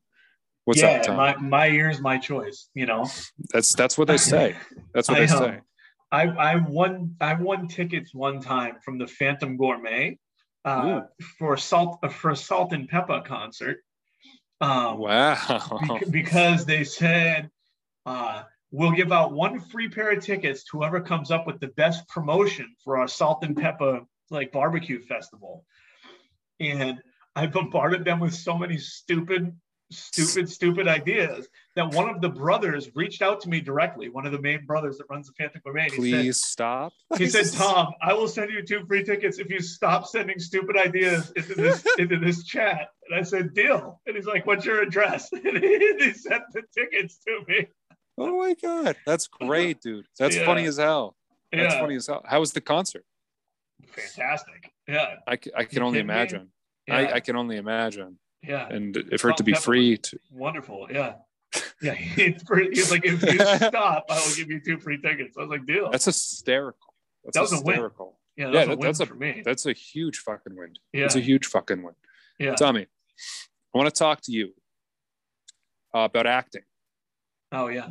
What's yeah, up, Tom? my my ears, my choice. You know, that's that's what they say. That's what I, they um, say. I I won I won tickets one time from the Phantom Gourmet uh, for salt for a Salt and Pepper concert. Um, Wow. bec- because they said uh, we'll give out one free pair of tickets to whoever comes up with the best promotion for our Salt and Pepper like barbecue festival. And I bombarded them with so many stupid, stupid, stupid ideas that one of the brothers reached out to me directly. One of the main brothers that runs the Phantom and he said- Please stop. he said, "Tom, I will send you two free tickets if you stop sending stupid ideas into this into this chat." And I said, "Deal." And he's like, "What's your address?" And he, he sent the tickets to me. Oh my god, that's great, dude. That's Yeah. funny as hell. That's yeah, funny as hell. How was the concert? fantastic. Yeah, I, I can only imagine. yeah, I, I can only imagine. Yeah. And if for it to be free, to, Wonderful. Yeah, yeah. He's, like, "If you stop, I will give you two free tickets." I was like, "Deal." that's hysterical. That's That was a win. hysterical. yeah, that yeah, a win that's a- for me. That's a huge fucking win. Yeah, It's a huge fucking win. yeah. Tommy, I want to talk to you uh, about acting. Oh yeah.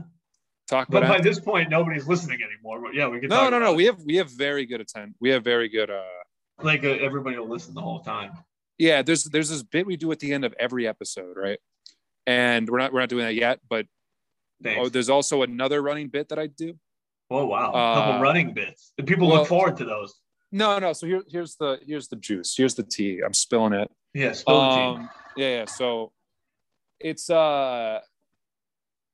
Talk about But by acting. this point, nobody's listening anymore. But yeah, we can. No, talk no, no. about We have we have very good attend. We have very good. uh like uh, everybody will listen the whole time. Yeah, there's there's this bit we do at the end of every episode, right? And we're not we're not doing that yet, but Thanks. oh, there's also another running bit that I do. Oh wow, Uh, couple running bits. The people well- look forward to those. No, no. So here, here's the here's the juice. Here's the tea. I'm spilling it. Yeah, spill the tea. Um, yeah, yeah. So it's uh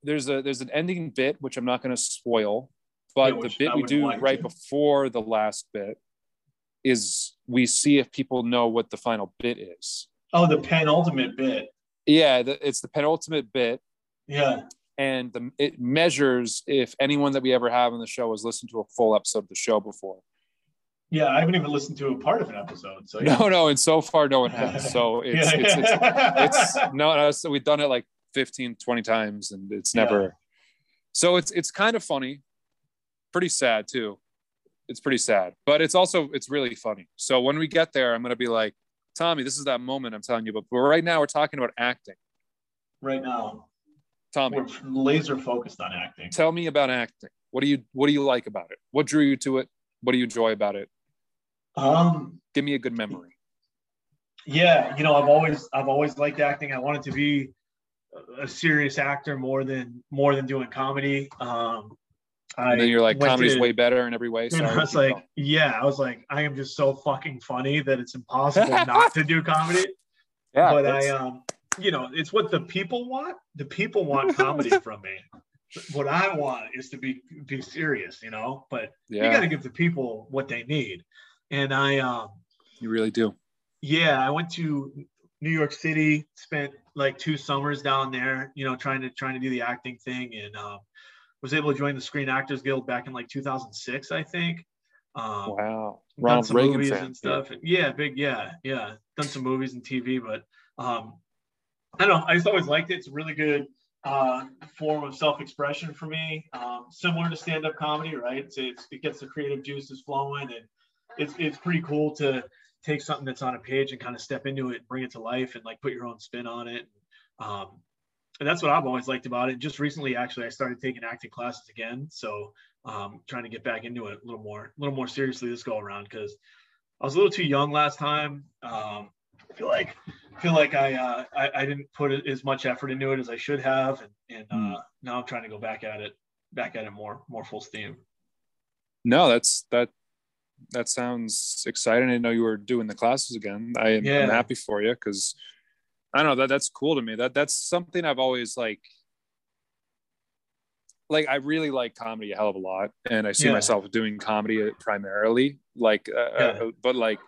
there's a there's an ending bit which I'm not going to spoil, but Yeah, the bit we do right to. before the last bit is we see if people know what the final bit is. Oh, the penultimate bit. Yeah, the, it's the penultimate bit, Yeah, and the, it measures if anyone that we ever have on the show has listened to a full episode of the show before. yeah. I haven't even listened to a part of an episode. So yeah. No, no, and so far no one has. So it's Yeah, it's, it's yeah. it's no, no so we've done it like 15 20 times and it's never Yeah. so it's it's kind of funny pretty sad too it's pretty sad but it's also it's really funny so when we get there i'm gonna be like Tommy, this is that moment I'm telling you about. But right now we're talking about acting. Right now, Tommy, we're laser focused on acting. tell me about acting. What do you what do you like about it? What drew you to it? What do you enjoy about it? Um, Give me a good memory. yeah, you know, I've always I've always liked acting. I wanted to be a- a serious actor more than more than doing comedy. Um, I And then you're like, went comedy's to- way better in every way. And Sorry, I was like, going. yeah, I was like, I am just so fucking funny that it's impossible not to do comedy. yeah, but I, that's- um, you know, it's what the people want. The people want comedy from me. What I want is to be be serious, you know. But you got to give the people what they need. And I, um, you really do. yeah, I went to New York City, spent like two summers down there, you know, trying to trying to do the acting thing, and um, was able to join the Screen Actors Guild back in like 2006, I think. Um, Wow, done Ronald some Reagan movies fan. and stuff. Yeah. big, yeah, yeah. Done some movies and TV, but um, I don't know. I just always liked it. It's a really good uh, form of self-expression for me. Um, similar to stand-up comedy, right? It's, it's, it gets the creative juices flowing, and it's it's pretty cool to take something that's on a page and kind of step into it, bring it to life, and like put your own spin on it. Um, and that's what I've always liked about it. Just recently, actually, I started taking acting classes again, so um, trying to get back into it a little more, a little more seriously this go around because I was a little too young last time. Um, I feel like feel like I, uh, I I didn't put as much effort into it as I should have, and and uh, Hmm. now I'm trying to go back at it, back at it more more full steam. No, that's that. That sounds exciting. I didn't know you were doing the classes again. I am Yeah. Happy for you because I don't know that that's cool to me. That that's something I've always like. Like I really like comedy a hell of a lot, and I see Yeah. myself doing comedy primarily. Like, uh, Yeah. uh, but like,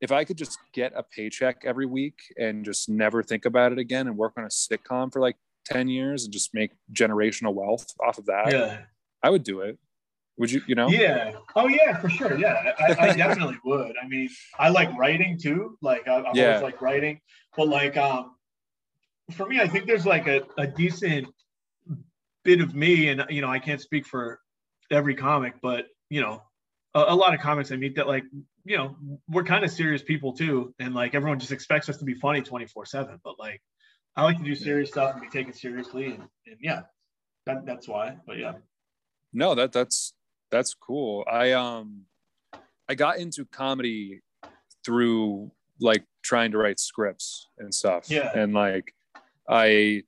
if I could just get a paycheck every week and just never think about it again, and work on a sitcom for like ten years and just make generational wealth off of that, Yeah. I would do it. Would you? You know? Yeah. Oh yeah, for sure. Yeah, I, I definitely would. I mean, I like writing too. Like I, I've Yeah. always liked writing, but like um, for me, I think there's like a, a decent bit of me, and you know, I can't speak for every comic, but you know, a, a lot of comics I meet that like, you know, we're kind of serious people too, and like everyone just expects us to be funny 24 seven. But like, I like to do serious stuff and be taken seriously, and, and yeah, that, that's why. But yeah. no that that's that's cool i um i got into comedy through like trying to write scripts and stuff Yeah. and like i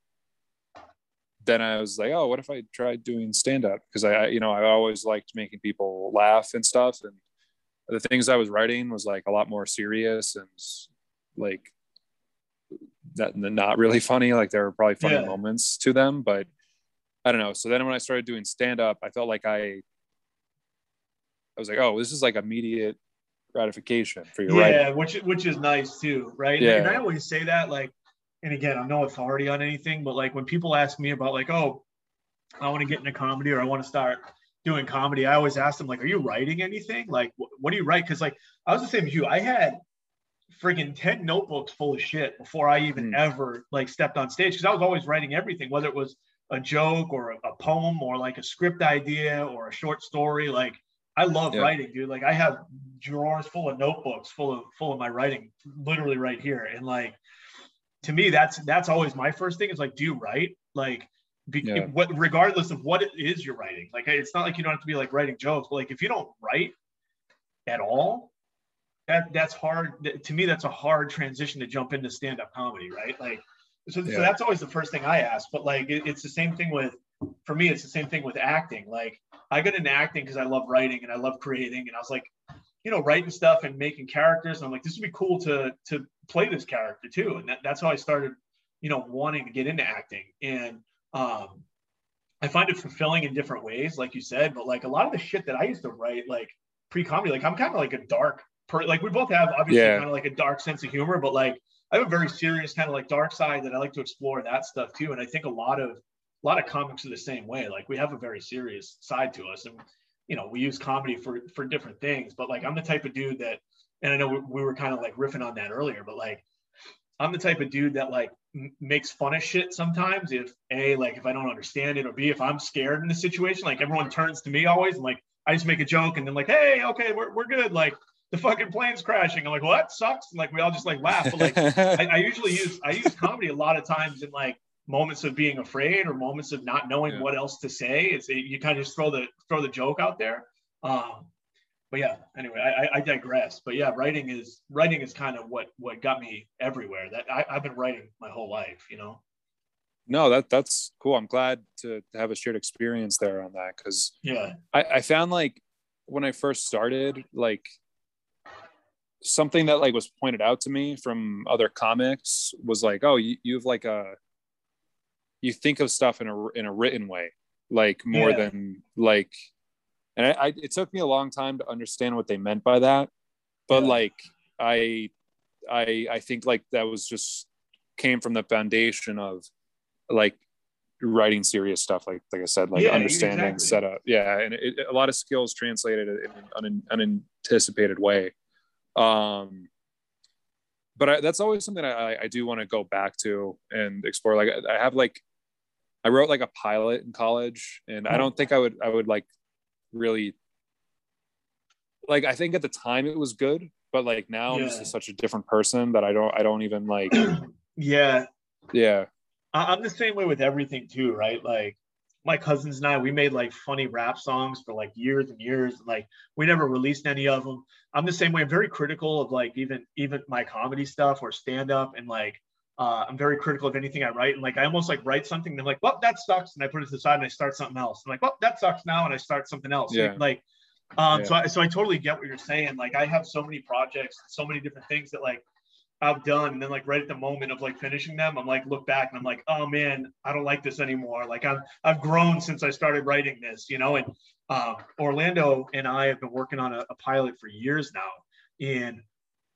then i was like oh what if i tried doing stand up because I, you know i always liked making people laugh and stuff and the things i was writing was like a lot more serious and like that not really funny like there were probably funny Yeah. moments to them but I don't know. So then when I started doing stand up, I felt like I I was like, oh, this is like immediate gratification for your yeah, writing. which which is nice too, right? Yeah. And I always say that, like, and again, I'm no authority on anything, but like when people ask me about like, oh, I want to get into comedy or I want to start doing comedy, I always ask them like, are you writing anything? Like, wh- what do you write? Because like I was the same as you. I had friggin' 10 notebooks full of shit before I even Hmm. ever like stepped on stage because I was always writing everything, whether it was a joke or a, a poem or like a script idea or a short story. Like I love Yeah. writing, dude. Like I have drawers full of notebooks full of full of my writing literally right here. And like to me, that's that's always my first thing is like, do you write? Like be, Yeah. what regardless of what it is you're writing. Like it's not like you don't have to be like writing jokes, but like if you don't write at all, that that's hard to me that's a hard transition to jump into stand-up comedy right like so, Yeah. so that's always the first thing i ask but like it, it's the same thing with for me it's the same thing with acting. Like i got into acting because i love writing and i love creating and i was like you know writing stuff and making characters and i'm like this would be cool to to play this character too. And that, that's how i started you know wanting to get into acting. And um i find it fulfilling in different ways like you said but like a lot of the shit that i used to write like pre-comedy like i'm kind of like a dark per like we both have obviously Yeah. kind of like a dark sense of humor but like i have a very serious kind of like dark side that i like to explore that stuff too. And i think a lot of a lot of comics are the same way like we have a very serious side to us and you know we use comedy for for different things but like i'm the type of dude that and i know we, we were kind of like riffing on that earlier but like i'm the type of dude that like m- makes fun of shit sometimes if a like if i don't understand it or b if i'm scared in the situation like everyone turns to me always and like i just make a joke and then like hey okay we're, we're good like the fucking plane's crashing. I'm like, well, that sucks. And like we all just like laugh. But like I, I, usually use I use comedy a lot of times in like moments of being afraid or moments of not knowing yeah. what else to say. It's you kind of just throw the throw the joke out there. Um, but yeah, anyway, I, I digress. But yeah, writing is writing is kind of what what got me everywhere. That I, I've been writing my whole life, you know. No, that that's cool. I'm glad to, to have a shared experience there on that because yeah, I, I found like when I first started, like something that like was pointed out to me from other comics was like, oh, you, you have like a you think of stuff in a in a written way, like more yeah. than like and I, I, it took me a long time to understand what they meant by that but yeah. like i i i think like that was just came from the foundation of like writing serious stuff like like i said like yeah, understanding exactly. setup yeah and it, a lot of skills translated in an unanticipated way um but I, that's always something I, I do want to go back to and explore. Like I have like, I wrote like a pilot in college, and I mm-hmm. don't think I would I would like really like I think at the time it was good, but like now yeah. I'm just such a different person that I don't I don't even like yeah. Yeah. I'm the same way with everything too, right? Like my cousins and I, we made like funny rap songs for like years and years. And, like we never released any of them. I'm the same way. I'm very critical of like even even my comedy stuff or stand up and like uh, I'm very critical of anything I write. And like, I almost like write something and I'm like, well, that sucks. And I put it to the side and I start something else. I'm like, well, that sucks now. And I start something else. Yeah. Like, um, yeah. so I, so I totally get what you're saying. Like I have so many projects, so many different things that like I've done. And then like right at the moment of like finishing them, I'm like, look back and I'm like, oh man, I don't like this anymore. Like I've, I've grown since I started writing this, you know, and um, Orlando and I have been working on a, a pilot for years now. And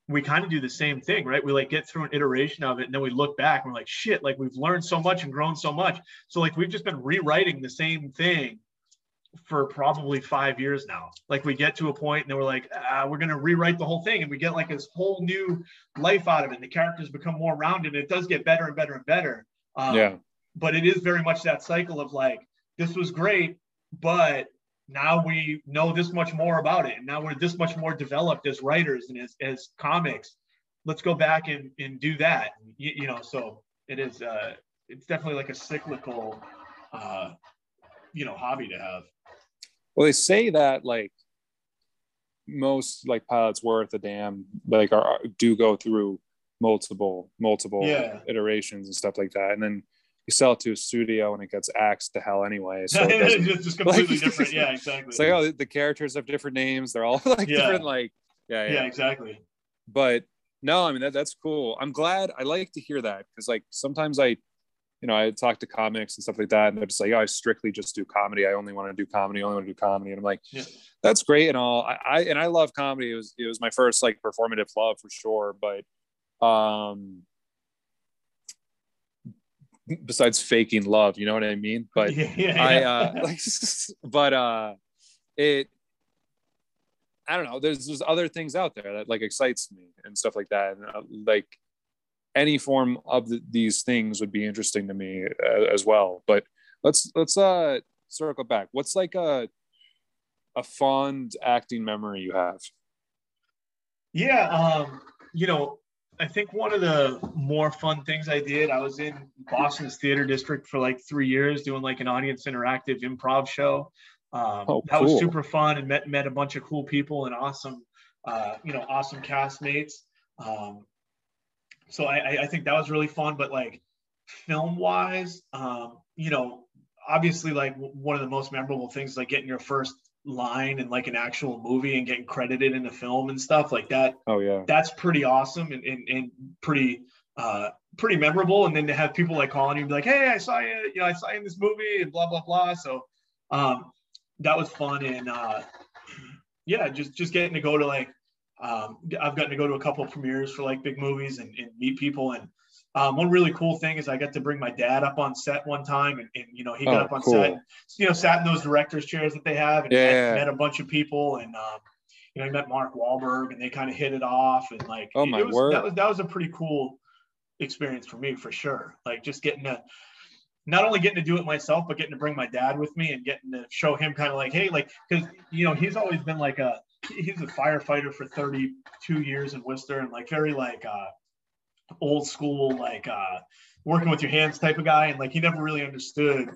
we kind of do the same thing, right? We like get through an iteration of it and then we look back and we're like, shit, like we've learned so much and grown so much. So like we've just been rewriting the same thing for probably five years now. Like we get to a point and then we're like, ah, we're gonna rewrite the whole thing, and we get like this whole new life out of it. And the characters become more rounded. And it does get better and better and better. Um, yeah. But it is very much that cycle of like, this was great, but now we know this much more about it. And now we're this much more developed as writers and as, as comics. Let's go back and, and do that. You, you know so it is uh it's definitely like a cyclical uh you know hobby to have. Well they say that like most like pilots worth a damn like are do go through multiple multiple yeah. iterations and stuff like that. And then you sell it to a studio and it gets axed to hell anyway. So it's just completely like, different. Yeah, exactly. It's like oh, the characters have different names. They're all like yeah. different. Like yeah, yeah, yeah, exactly. But no, I mean that that's cool. I'm glad. I like to hear that because like sometimes I, you know, I talk to comics and stuff like that, and they're just like, oh, I strictly just do comedy. I only want to do comedy. I only want to do comedy. And I'm like, yeah. that's great and all. I, I and I love comedy. It was it was my first like performative love for sure. But um besides faking love you know what i mean? But yeah, yeah, i uh like but uh it i don't know there's there's other things out there that like excites me and stuff like that. And uh, like any form of the, these things would be interesting to me uh, as well. But let's let's uh circle back. What's like a a fond acting memory you have? Yeah um you know I think one of the more fun things I did, I was in Boston's theater district for like three years doing like an audience interactive improv show. Um, oh, that was super fun and met, met a bunch of cool people and awesome, uh, you know, awesome castmates. Um, so I, I think that was really fun, but like film wise, um, you know, obviously like one of the most memorable things like getting your first line in like an actual movie and getting credited in the film and stuff like that. Oh yeah. That's pretty awesome and, and, and pretty uh pretty memorable. And then to have people like calling you and be like, Hey, I saw you, you know, I saw you in this movie and blah blah blah. So um that was fun and uh yeah, just just getting to go to like um I've gotten to go to a couple of premieres for like big movies and, and meet people and um, one really cool thing is I got to bring my dad up on set one time, and, and you know he got oh, up on cool. set, you know, sat in those directors' chairs that they have, and yeah. met, met, a bunch of people, and um, you know, I met Mark Wahlberg, and they kind of hit it off, and like, oh my was, word, that was that was a pretty cool experience for me for sure. Like just getting to not only getting to do it myself, but getting to bring my dad with me and getting to show him kind of like, hey, like, because you know he's always been like a he's a firefighter for 32 years in Worcester and like very like uh old school like uh working with your hands type of guy. And like he never really understood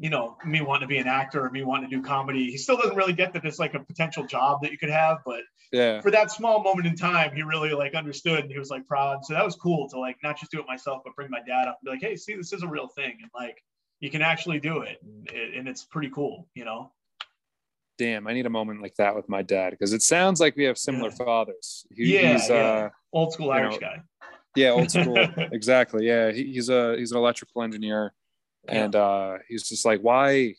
you know me wanting to be an actor or me wanting to do comedy. He still doesn't really get that it's like a potential job that you could have but yeah. for that small moment in time he really like understood and he was like proud. So that was cool to like not just do it myself but bring my dad up and be like hey see this is a real thing. And like you can actually do it. And, and it's pretty cool you know? Damn i need a moment like that with my dad because it sounds like we have similar Yeah. fathers. He- yeah, he's yeah. uh old school irish know, guy yeah old school. Exactly. Yeah he, he's a he's an electrical engineer. Yeah. and uh he's just like why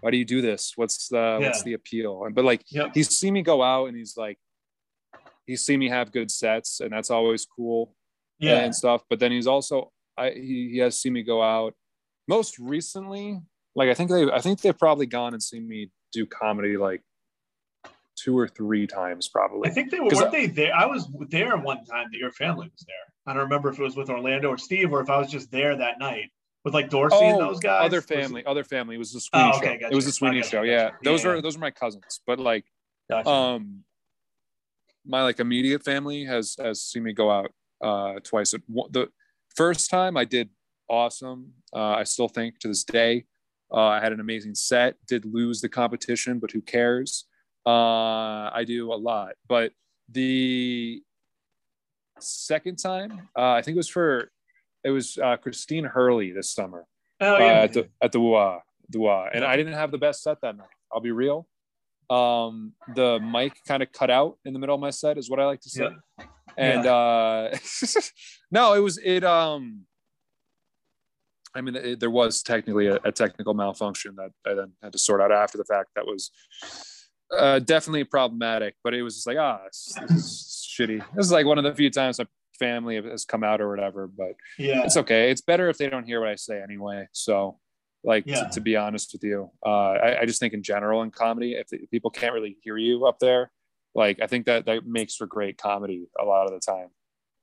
why do you do this? What's the what's the appeal? And but like Yep. he's seen me go out and he's like he's seen me have good sets and that's always cool yeah. and stuff. But then he's also i he, he has seen me go out. Most recently like i think they i think they've probably gone and seen me do comedy like two or three times probably I think they were weren't they there. I was there one time that your family was there. I don't remember if it was with Orlando or Steve or if I was just there that night with like Dorsey and those guys. Oh, other family, other family. It was the Sweeney Oh, okay, show. gotcha. It was the Sweeney gotcha, show. gotcha. Yeah, those Yeah, are those are my cousins. But like, um, my like immediate family has has seen me go out uh twice. The first time I did awesome. Uh, I still think to this day, uh, I had an amazing set. Did lose the competition, but who cares? Uh, I do a lot. But the second time, uh, I think it was for it was uh, Christine Hurley this summer oh uh, at the at the WUA, the WUA. and I didn't have the best set that night. I'll be real. Um, the mic kind of cut out in the middle of my set, is what I like to say. Yeah. And uh, no, it was it. Um, I mean, it, there was technically a, a technical malfunction that I then had to sort out after the fact. That was uh, definitely problematic, but it was just like, ah, this, this is shitty. This is like one of the few times my family has come out or whatever, but yeah. it's okay. It's better if they don't hear what I say anyway. So, like, Yeah. to, be honest with you, uh, I, I just think in general in comedy, if, the, people can't really hear you up there, like, I think that that makes for great comedy a lot of the time.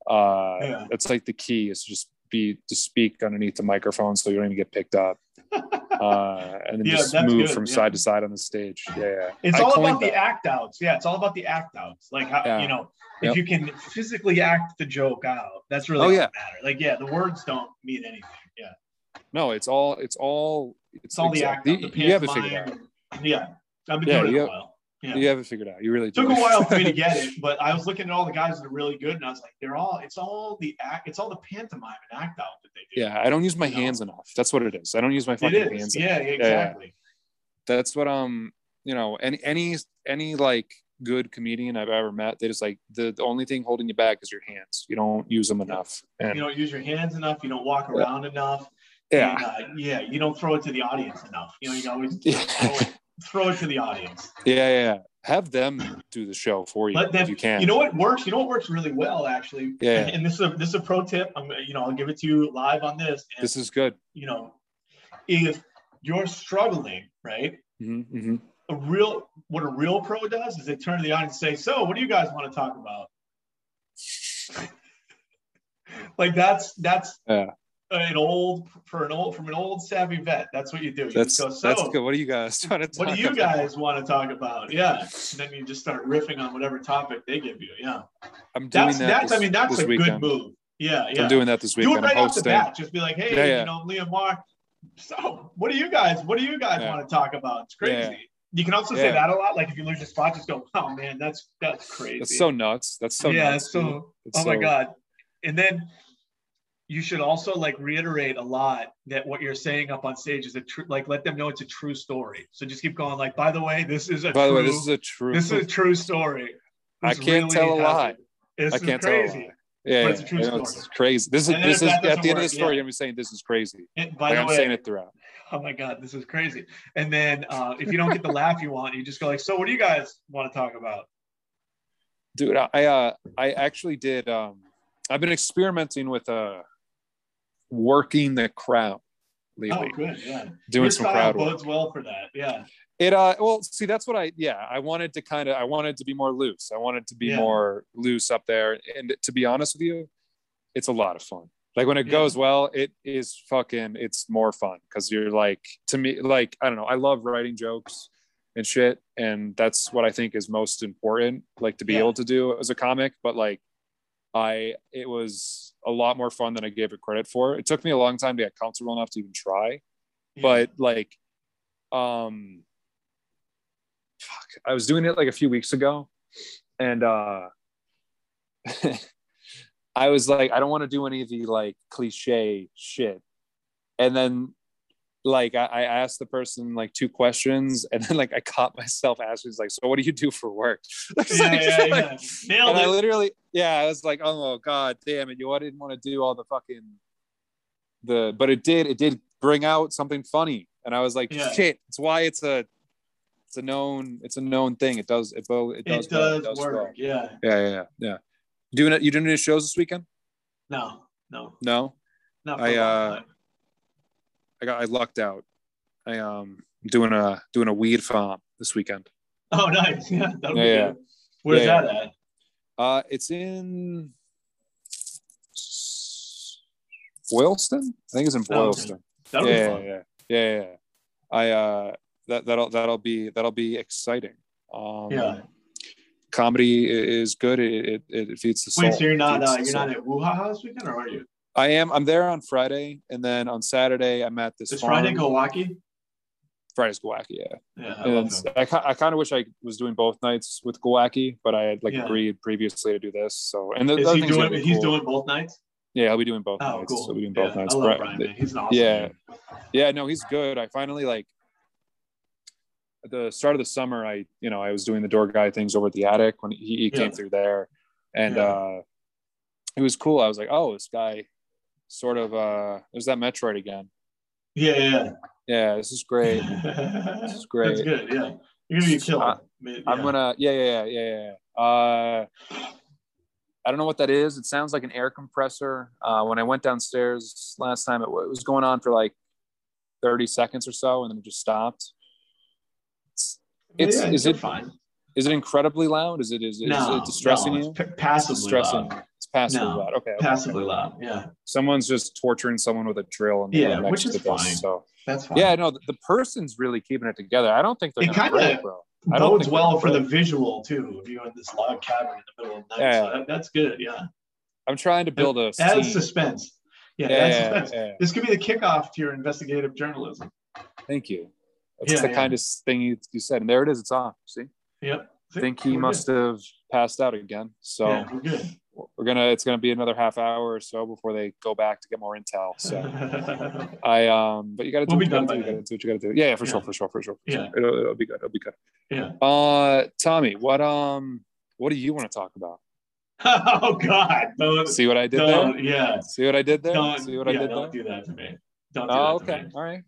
Uh, Yeah. It's like the key is to just be to speak underneath the microphone so you don't even get picked up, uh, and then Yeah, just move good, from yeah. side to side on the stage. Yeah, yeah. It's I all about the act outs. Yeah, it's all about the act outs. Like how Yeah. you know, if Yep. you can physically act the joke out, that's really Oh, yeah. matter. Like, yeah, the words don't mean anything. Yeah. No, it's all it's all it's, It's all the act out, the you have it figured out. Yeah. I've been Yeah, doing it a while. Yeah. You have it figured out. You really do. took a while for me to get it, but I was looking at all the guys that are really good, and I was like, they're all it's all the act, it's all the pantomime and act out that they do. Yeah, I don't use my You know? hands enough. That's what it is. I don't use my fucking hands. Yeah, enough. exactly. That's what um, you know, any any any like good comedian I've ever met, they just like the, the only thing holding you back is your hands. You don't use them enough. And You don't use your hands enough. You don't walk around enough. yeah. And, uh, yeah. You don't throw it to the audience enough. You know, you always Yeah. Throw, it, to the audience. yeah, yeah, yeah. Have them do the show for you Let them, if you can. You know what works? You know what works really well, actually. Yeah. And, and this is a this is a pro tip. I'm you know I'll give it to you live on this. And, this is good. you know, if you're struggling, right? hmm hmm A real what a real pro does is they turn to the audience and say, "So, what do you guys want to talk about?" like that's that's Yeah. An old for an old from an old savvy vet. That's what you do. You That's go, so, that's good. What do you guys want to what do you about? guys want to talk about? Yeah. And then you just start riffing on whatever topic they give you. Yeah. I'm doing That's that. that's this, I mean that's a weekend. good move. Yeah, yeah. I'm doing that this do weekend. it right off the bat. Just be like, hey, Yeah, yeah. you know, Liam Meagher. So, what do you guys? What do you guys Yeah. want to talk about? It's crazy. You can also say that a lot. Like if you lose your spot, just go, "Oh man, that's that's crazy." That's so nuts. That's so yeah, nuts. so. dude. Oh my god! And then you should also like reiterate a lot that what you're saying up on stage is a true. Like let them know it's a true story. So just keep going. Like by the way, this is a. By the true, way, this is a true. this is a true story. I can't tell a lie. This I can't tell a crazy. lie. Yeah, But it's a true know, it's crazy. This is this is at the end of the story. yeah. You're saying this is crazy. And by Like the I'm way, saying it throughout. oh my god, this is crazy. And then uh, if you don't get the laugh you want, you just go like, so what do you guys want to talk about? dude i uh i actually did um i've been experimenting with uh working the crowd Oh, good, yeah. doing Your some crowd work bodes well for that. Yeah, it uh well see that's what i yeah i wanted to kind of i wanted to be more loose i wanted to be Yeah. more loose up there and to be honest with you it's a lot of fun like when it Yeah. goes well it is fucking it's more fun because you're like to me like i don't know i love writing jokes and shit. And that's what I think is most important, like to be Yeah. able to do as a comic. But like, I, it was a lot more fun than I gave it credit for. It took me a long time to get comfortable enough to even try, but like, um, fuck, I was doing it like a few weeks ago and, uh, I was like, I don't want to do any of the like cliche shit. And then like I, I asked the person like two questions and then like I caught myself asking like, so what do you do for work? Yeah, like- yeah, yeah. Nailed and I literally, yeah, I was like, oh god damn it, you I didn't want to do all the fucking the but it did, it did bring out something funny. And I was like, Yeah. shit, it's why it's a it's a known it's a known thing. It does it, bo- it does It well, does, it well. work. Yeah. Yeah, yeah, yeah, yeah. Doing it you doing any shows this weekend? No, no, No? not I, uh, time. I got I lucked out. I um doing a doing a weed farm this weekend. Oh, nice. Yeah, that'll be Yeah, yeah. Where's Yeah, that at? Uh it's in Boylston? I think it's in Oh, okay. Boylston. That'll yeah, be fun. yeah, yeah, yeah, yeah. I uh that that'll that'll be that'll be exciting. Um Yeah. comedy is good. It it, it feeds the soul. Wait, so you're not uh, you're not at Wuha this weekend, or are you? I am I'm there on Friday and then on Saturday I'm at this Is farm. Friday Milwaukee? Friday's Glowacki, yeah. Yeah, I and love it's- him. I, I kind of wish I was doing both nights with Glowacki, but I had like Yeah. agreed previously to do this. So, and the, Is he doing? He's cool. doing both nights. Yeah, I'll be doing both Oh, nights. cool. I'll be doing both yeah, nights. I love Brian. Man. He's awesome. Yeah. yeah, no, he's good. I finally like at the start of the summer. I, you know, I was doing the door guy things over at the attic when he, he came Yeah. through there, and uh it was cool. I was like, oh, this guy, sort of. uh There's that Metroid again. Yeah, yeah. Yeah, this is great. This is great. That's good. Yeah, you're gonna be killed. I- Man, I'm gonna yeah yeah yeah yeah. yeah. Uh, I don't know what that is. It sounds like an air compressor. Uh, when I went downstairs last time, it, it was going on for like 30 seconds or so, and then it just stopped. It's, it's yeah, is it fine? is it incredibly loud? Is it is, is no, it distressing no, you? Pa- passively distressing. loud. It's passively No, loud. Okay. okay. Passively loud. Yeah, Someone's just torturing someone with a drill in the Yeah, which is this. fine. So that's fine. yeah, no, the, the person's really keeping it together. I don't think they're It kinda break, bro. I don't bodes well for the visual too. If you're in this log cabin in the middle of the night, Yeah. so that, that's good. Yeah, I'm trying to build a scene. suspense. Yeah, Yeah, yeah, suspense. This could be the kickoff to your investigative journalism. Thank you. That's the kind of thing you, you said. And there it is. It's off. See? Yep. I think he must have passed out again. So Yeah, we're good. We're gonna it's gonna be another half hour or so before they go back to get more intel. So I um but you gotta do We'll what you gotta do. You by gotta do what you gotta do. Yeah, yeah, for Yeah. sure, for sure, for sure. For Yeah. sure. It'll, it'll be good. It'll be good. yeah. Uh Tommy, what um what do you want to talk about? oh God! Don't, See what I did there? yeah. See what I did there? Don't, See what yeah, I did don't there? do that to me. Don't do Oh, okay. All right.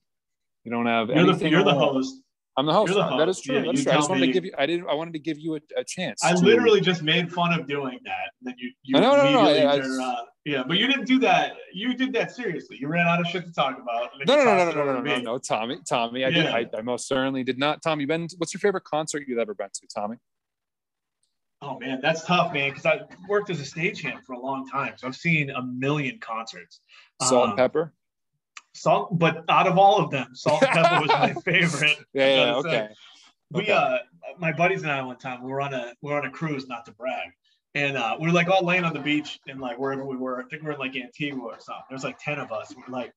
You don't have You're the anything you're the host. I'm the host. the That is true. Yeah, That is true. I just wanted me- to give you I didn't I wanted to give you a, a chance. I to- literally just made fun of doing that. And then you you I know, no, no, I turned just- around. Yeah, but you didn't do that. You did that seriously. You ran out of shit to talk about. No, no, no, no, no, no, no, no, Tommy, Tommy. I Yeah. did. I, I most certainly did not. Tommy, been. What's your favorite concert you've ever been to, Tommy? Oh man, that's tough, man. Because I worked as a stagehand for a long time, so I've seen a million concerts. Salt Um, and Pepper. Salt, but out of all of them, Salt and Pepper was my favorite. Yeah, yeah, say. okay. we Okay. uh my buddies and I one time we were on a we were on a cruise, not to brag. And uh, we were like all laying on the beach and like wherever we were. I think we were in like Antigua or something. There's like 10 of us. We were like,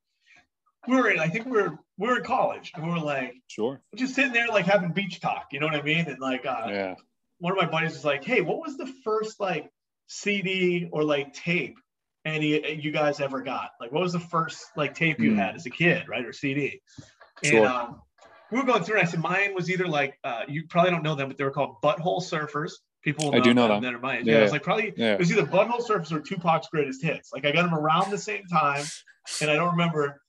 we were in, I think we were we were in college and we were like Sure. just sitting there like having beach talk, you know what I mean? And like uh Yeah. one of my buddies was like, Hey, what was the first like CD or like tape any you guys ever got? Like what was the first like tape you Hmm. had as a kid, right? Or CD? Sure. And um, we were going through, and I said mine was either like uh, you probably don't know them, but they were called Butthole Surfers. People will I do know them. that are my age. Yeah, Yeah, it was like probably Yeah. it was either Butthole Surfers or Tupac's Greatest Hits. Like I got them around the same time, and I don't remember.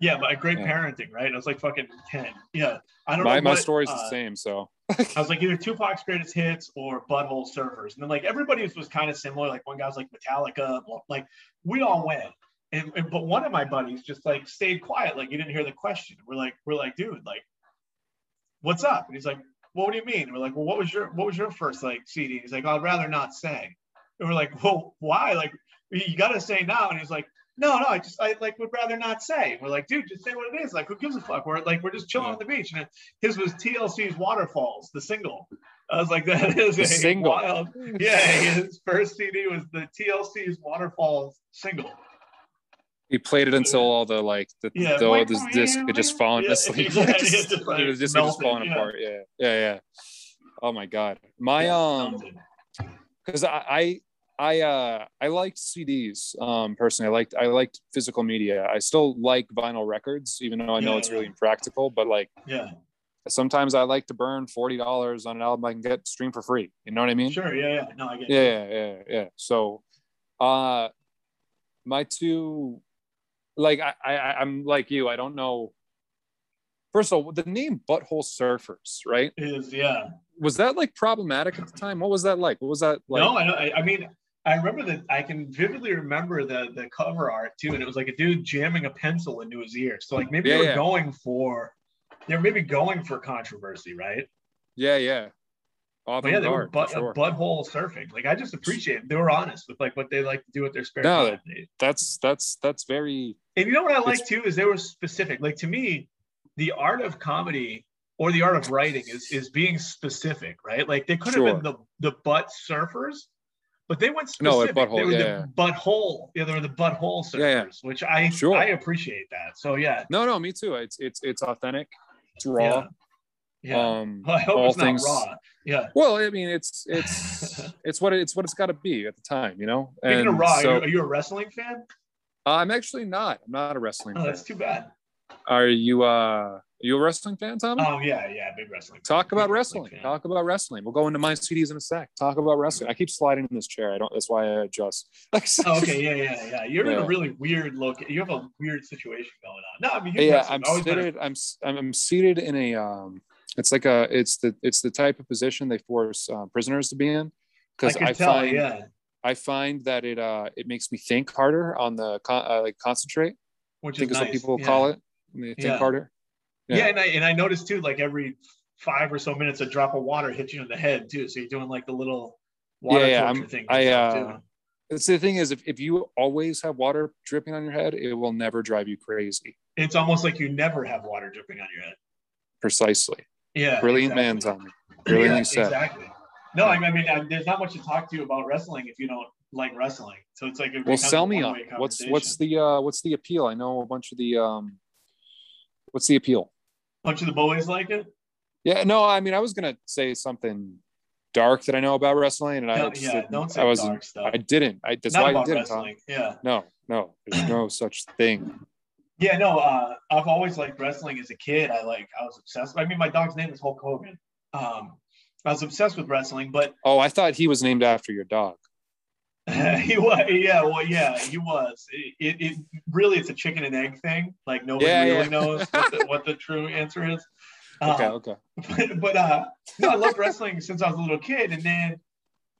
Yeah, but great Yeah. parenting, right? I was like fucking ten. Yeah, I don't My know. my what, story's uh, the same. So I was like either Tupac's Greatest Hits or Butthole Surfers, and then like everybody was, was kind of similar. Like one guy was like Metallica, like we all went. And, and but one of my buddies just like stayed quiet, like you didn't hear the question. We're like, we're like, dude, like, what's up? And he's like, well, what do you mean? We're like, well, what was your what was your first like CD? He's like, I'd rather not say. And we're like, well, why? Like, you got to say now. And he's like, no, no, I just I like would rather not say. We're like, dude, just say what it is. Like, who gives a fuck? We're like, we're just chilling Yeah. on the beach. And his was TLC's Waterfalls, the single. I was like, that is The a single. wild. Yeah, his first CD was the TLC's Waterfalls single. He played it until all the like the, Yeah. the Wait, this wait, disc had just fallen Yeah, asleep. yeah, Like, yeah, just- just, like, it was just, it was just falling yeah. apart. Yeah, yeah, yeah. Oh my god, my Yeah, um, because I, I I uh I liked CDs um personally. I liked I liked physical media. I still like vinyl records, even though I know Yeah, it's yeah. really impractical. But like yeah, sometimes I like to burn forty dollars on an album I can get streamed for free. You know what I mean? sure, yeah, yeah. No, I get. it. yeah yeah yeah yeah so uh my two like I, I i'm like you i don't know first of all the name butthole surfers right Is yeah. was that like problematic at the time what was that like what was that like no, I know. I, I mean, I remember that. I can vividly remember the the cover art too, and it was like a dude jamming a pencil into his ear. So like maybe Yeah, they were yeah. going for, they were maybe going for controversy, right? yeah yeah But yeah, they were Avant-garde, butt, sure. butthole surfing. Like I just appreciate it. they were honest with like what they like to do with their spare No, time. that's that's that's very And you know what I like too is they were specific. Like to me, the art of comedy or the art of writing is is being specific, right? Like they could have been the the butt surfers, but they went No, specific. at butthole, they were yeah, the yeah. butthole. Yeah, they were the butthole surfers, Yeah, which I Sure. I appreciate that. So yeah, no no me too it's it's it's authentic it's raw yeah. um Well, I hope all it's things not raw. Yeah. well i mean it's it's it's what it, it's what it's got to be at the time you know Speaking of raw, so- are, you, are you a wrestling fan? I'm actually not. I'm not a wrestling Oh, fan. that's too bad. Are you uh you a wrestling fan, Tommy? Oh yeah, yeah, big wrestling. Talk big about wrestling. fan. Talk about wrestling. We'll go into my CDs in a sec. Talk about wrestling. I keep sliding in this chair. I don't that's why I adjust. Oh, okay, yeah, yeah, yeah. You're in a really weird look. You have a weird situation going on. No, I mean, yeah, wrestling. I'm seated. I'm I'm I'm seated in a um it's like a it's the it's the type of position they force uh, prisoners to be in because can I, tell, find yeah, I find that it uh it makes me think harder on the con- uh, like concentrate. which I think is is nice. what people yeah. call it. They think Yeah. harder. Yeah. Yeah. and I and I noticed too, like every five or so minutes, a drop of water hits you in the head too. So you're doing like the little water Yeah, yeah, thing. I, uh. It's the thing is if, if you always have water dripping on your head, it will never drive you crazy. It's almost like you never have water dripping on your head. Precisely. Yeah, Brilliant man's on me. Brilliantly Yeah, said. Exactly. No, I I mean, there's not much to talk to you about wrestling if you don't like wrestling. So it's like it Well, sell me on what's what's the uh what's the appeal? I know a bunch of the um what's the appeal? Bunch of the boys like it? Yeah, no, I mean I was gonna say something dark that I know about wrestling, and I No, just yeah, didn't- don't say I wasn't dark stuff. I didn't. I that's not why I didn't. Wrestling. Yeah. No, no, there's no such thing. Yeah, no, uh, I've always liked wrestling as a kid. I like, I was obsessed. I mean, my dog's name is Hulk Hogan. Um, I was obsessed with wrestling, but Oh, I thought he was named after your dog. he was, yeah, well, yeah, he was. It, it, it really, it's a chicken and egg thing. Like nobody Yeah, really yeah. knows what the, what the true answer is. Okay, Uh, okay. but, but uh, no, I loved wrestling since I was a little kid, and then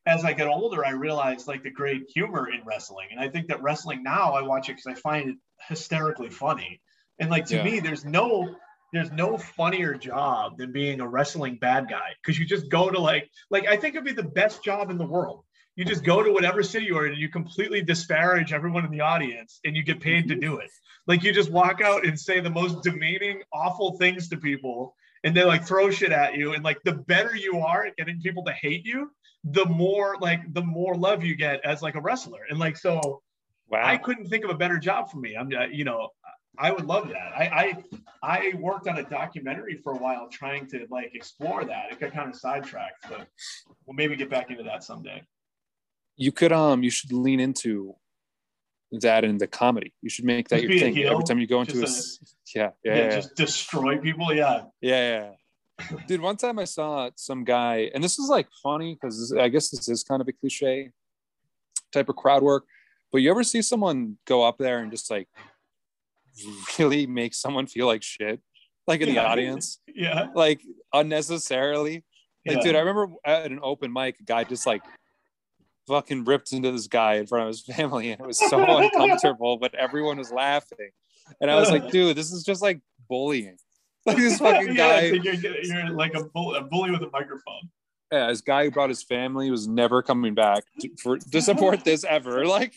as I get older, I realized like the great humor in wrestling, and I think that wrestling now I watch it because I find it hysterically funny, and like to Yeah. me, there's no there's no funnier job than being a wrestling bad guy because you just go to like like I think it'd be the best job in the world. You just go to whatever city you're in and you completely disparage everyone in the audience and you get paid to do it. Like you just walk out and say the most demeaning, awful things to people and they like throw shit at you. And like the better you are at getting people to hate you, the more like the more love you get as like a wrestler. And like so Wow. I couldn't think of a better job for me. I'm uh, you know, I would love that. I, I I worked on a documentary for a while trying to like explore that. It got kind of sidetracked, but we'll maybe get back into that someday. You could um you should lean into that in the comedy. You should make that Just your thing heel? every time you go into a, s- yeah yeah Yeah, yeah, just destroy people. Yeah. yeah, yeah. Dude, one time I saw some guy, and this is like funny because I guess this is kind of a cliche type of crowd work. But you ever see someone go up there and just like really make someone feel like shit, like in the audience, Yeah. like unnecessarily? Like, yeah. dude, I remember at an open mic, a guy just like fucking ripped into this guy in front of his family, and it was so uncomfortable, but everyone was laughing. And I was like, dude, this is just like bullying. Like this fucking guy, you're, you're like a, bull, a bully with a microphone. yeah, this guy who brought his family was never coming back to, for to support this ever. Like,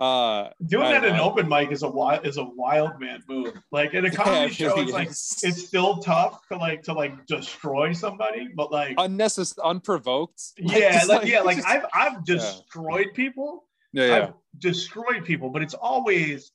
uh, Doing I that in know. open mic is a wild is a wild man move. Like in a comedy it show, it's like it's still tough to like to like destroy somebody, but like unnecessary, unprovoked. yeah, just like, yeah, like just- I've I've destroyed people. yeah, yeah. I've destroyed people, but it's always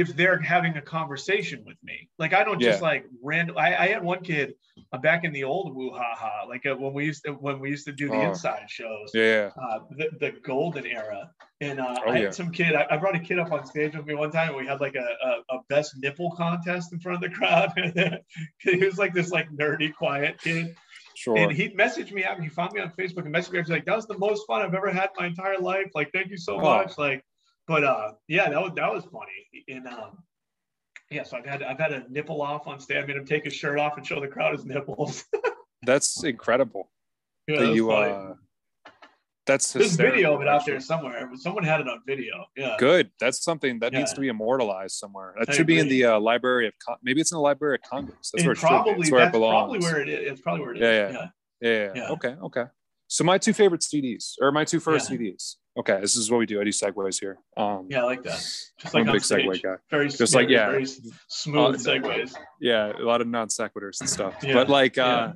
if they're having a conversation with me. Like I don't just Yeah. like random. I, I had one kid uh, back in the old woo ha ha, like uh, when we used to when we used to do the Oh. inside shows. yeah, Uh, the, the golden era, and uh, Oh, I had yeah. some kid. I, I brought a kid up on stage with me one time. And we had like a, a, a best nipple contest in front of the crowd. he was like this like nerdy, quiet kid, sure. and he messaged me after he found me on Facebook and messaged me. He's like, "That was the most fun I've ever had in my entire life. Like, thank you so Oh. much." Like, but uh, yeah, that was that was funny. And um, yeah, so I've had I've had a nipple off on stage. I made him take his shirt off and show the crowd his nipples. That's incredible. yeah, that you funny. uh, that's There's video of it out there somewhere. Someone had it on video. Yeah. Good. That's something that needs to be immortalized somewhere. That I should be in the uh, Library of Con- maybe it's in the Library of Congress. That's And where it should be. probably That's where it that's probably where it is. It's probably where it is. Yeah, yeah. yeah. Yeah, yeah. Yeah. Okay. Okay. So my two favorite CDs, or my two first Yeah. CDs. Okay, this is what we do. I do segues here. Um, Yeah, I like that. Just I'm like a big stage. segue guy. Very Just like, yeah. very smooth Uh, segues. Yeah, a lot of non sequiturs and stuff. Yeah, But like, uh,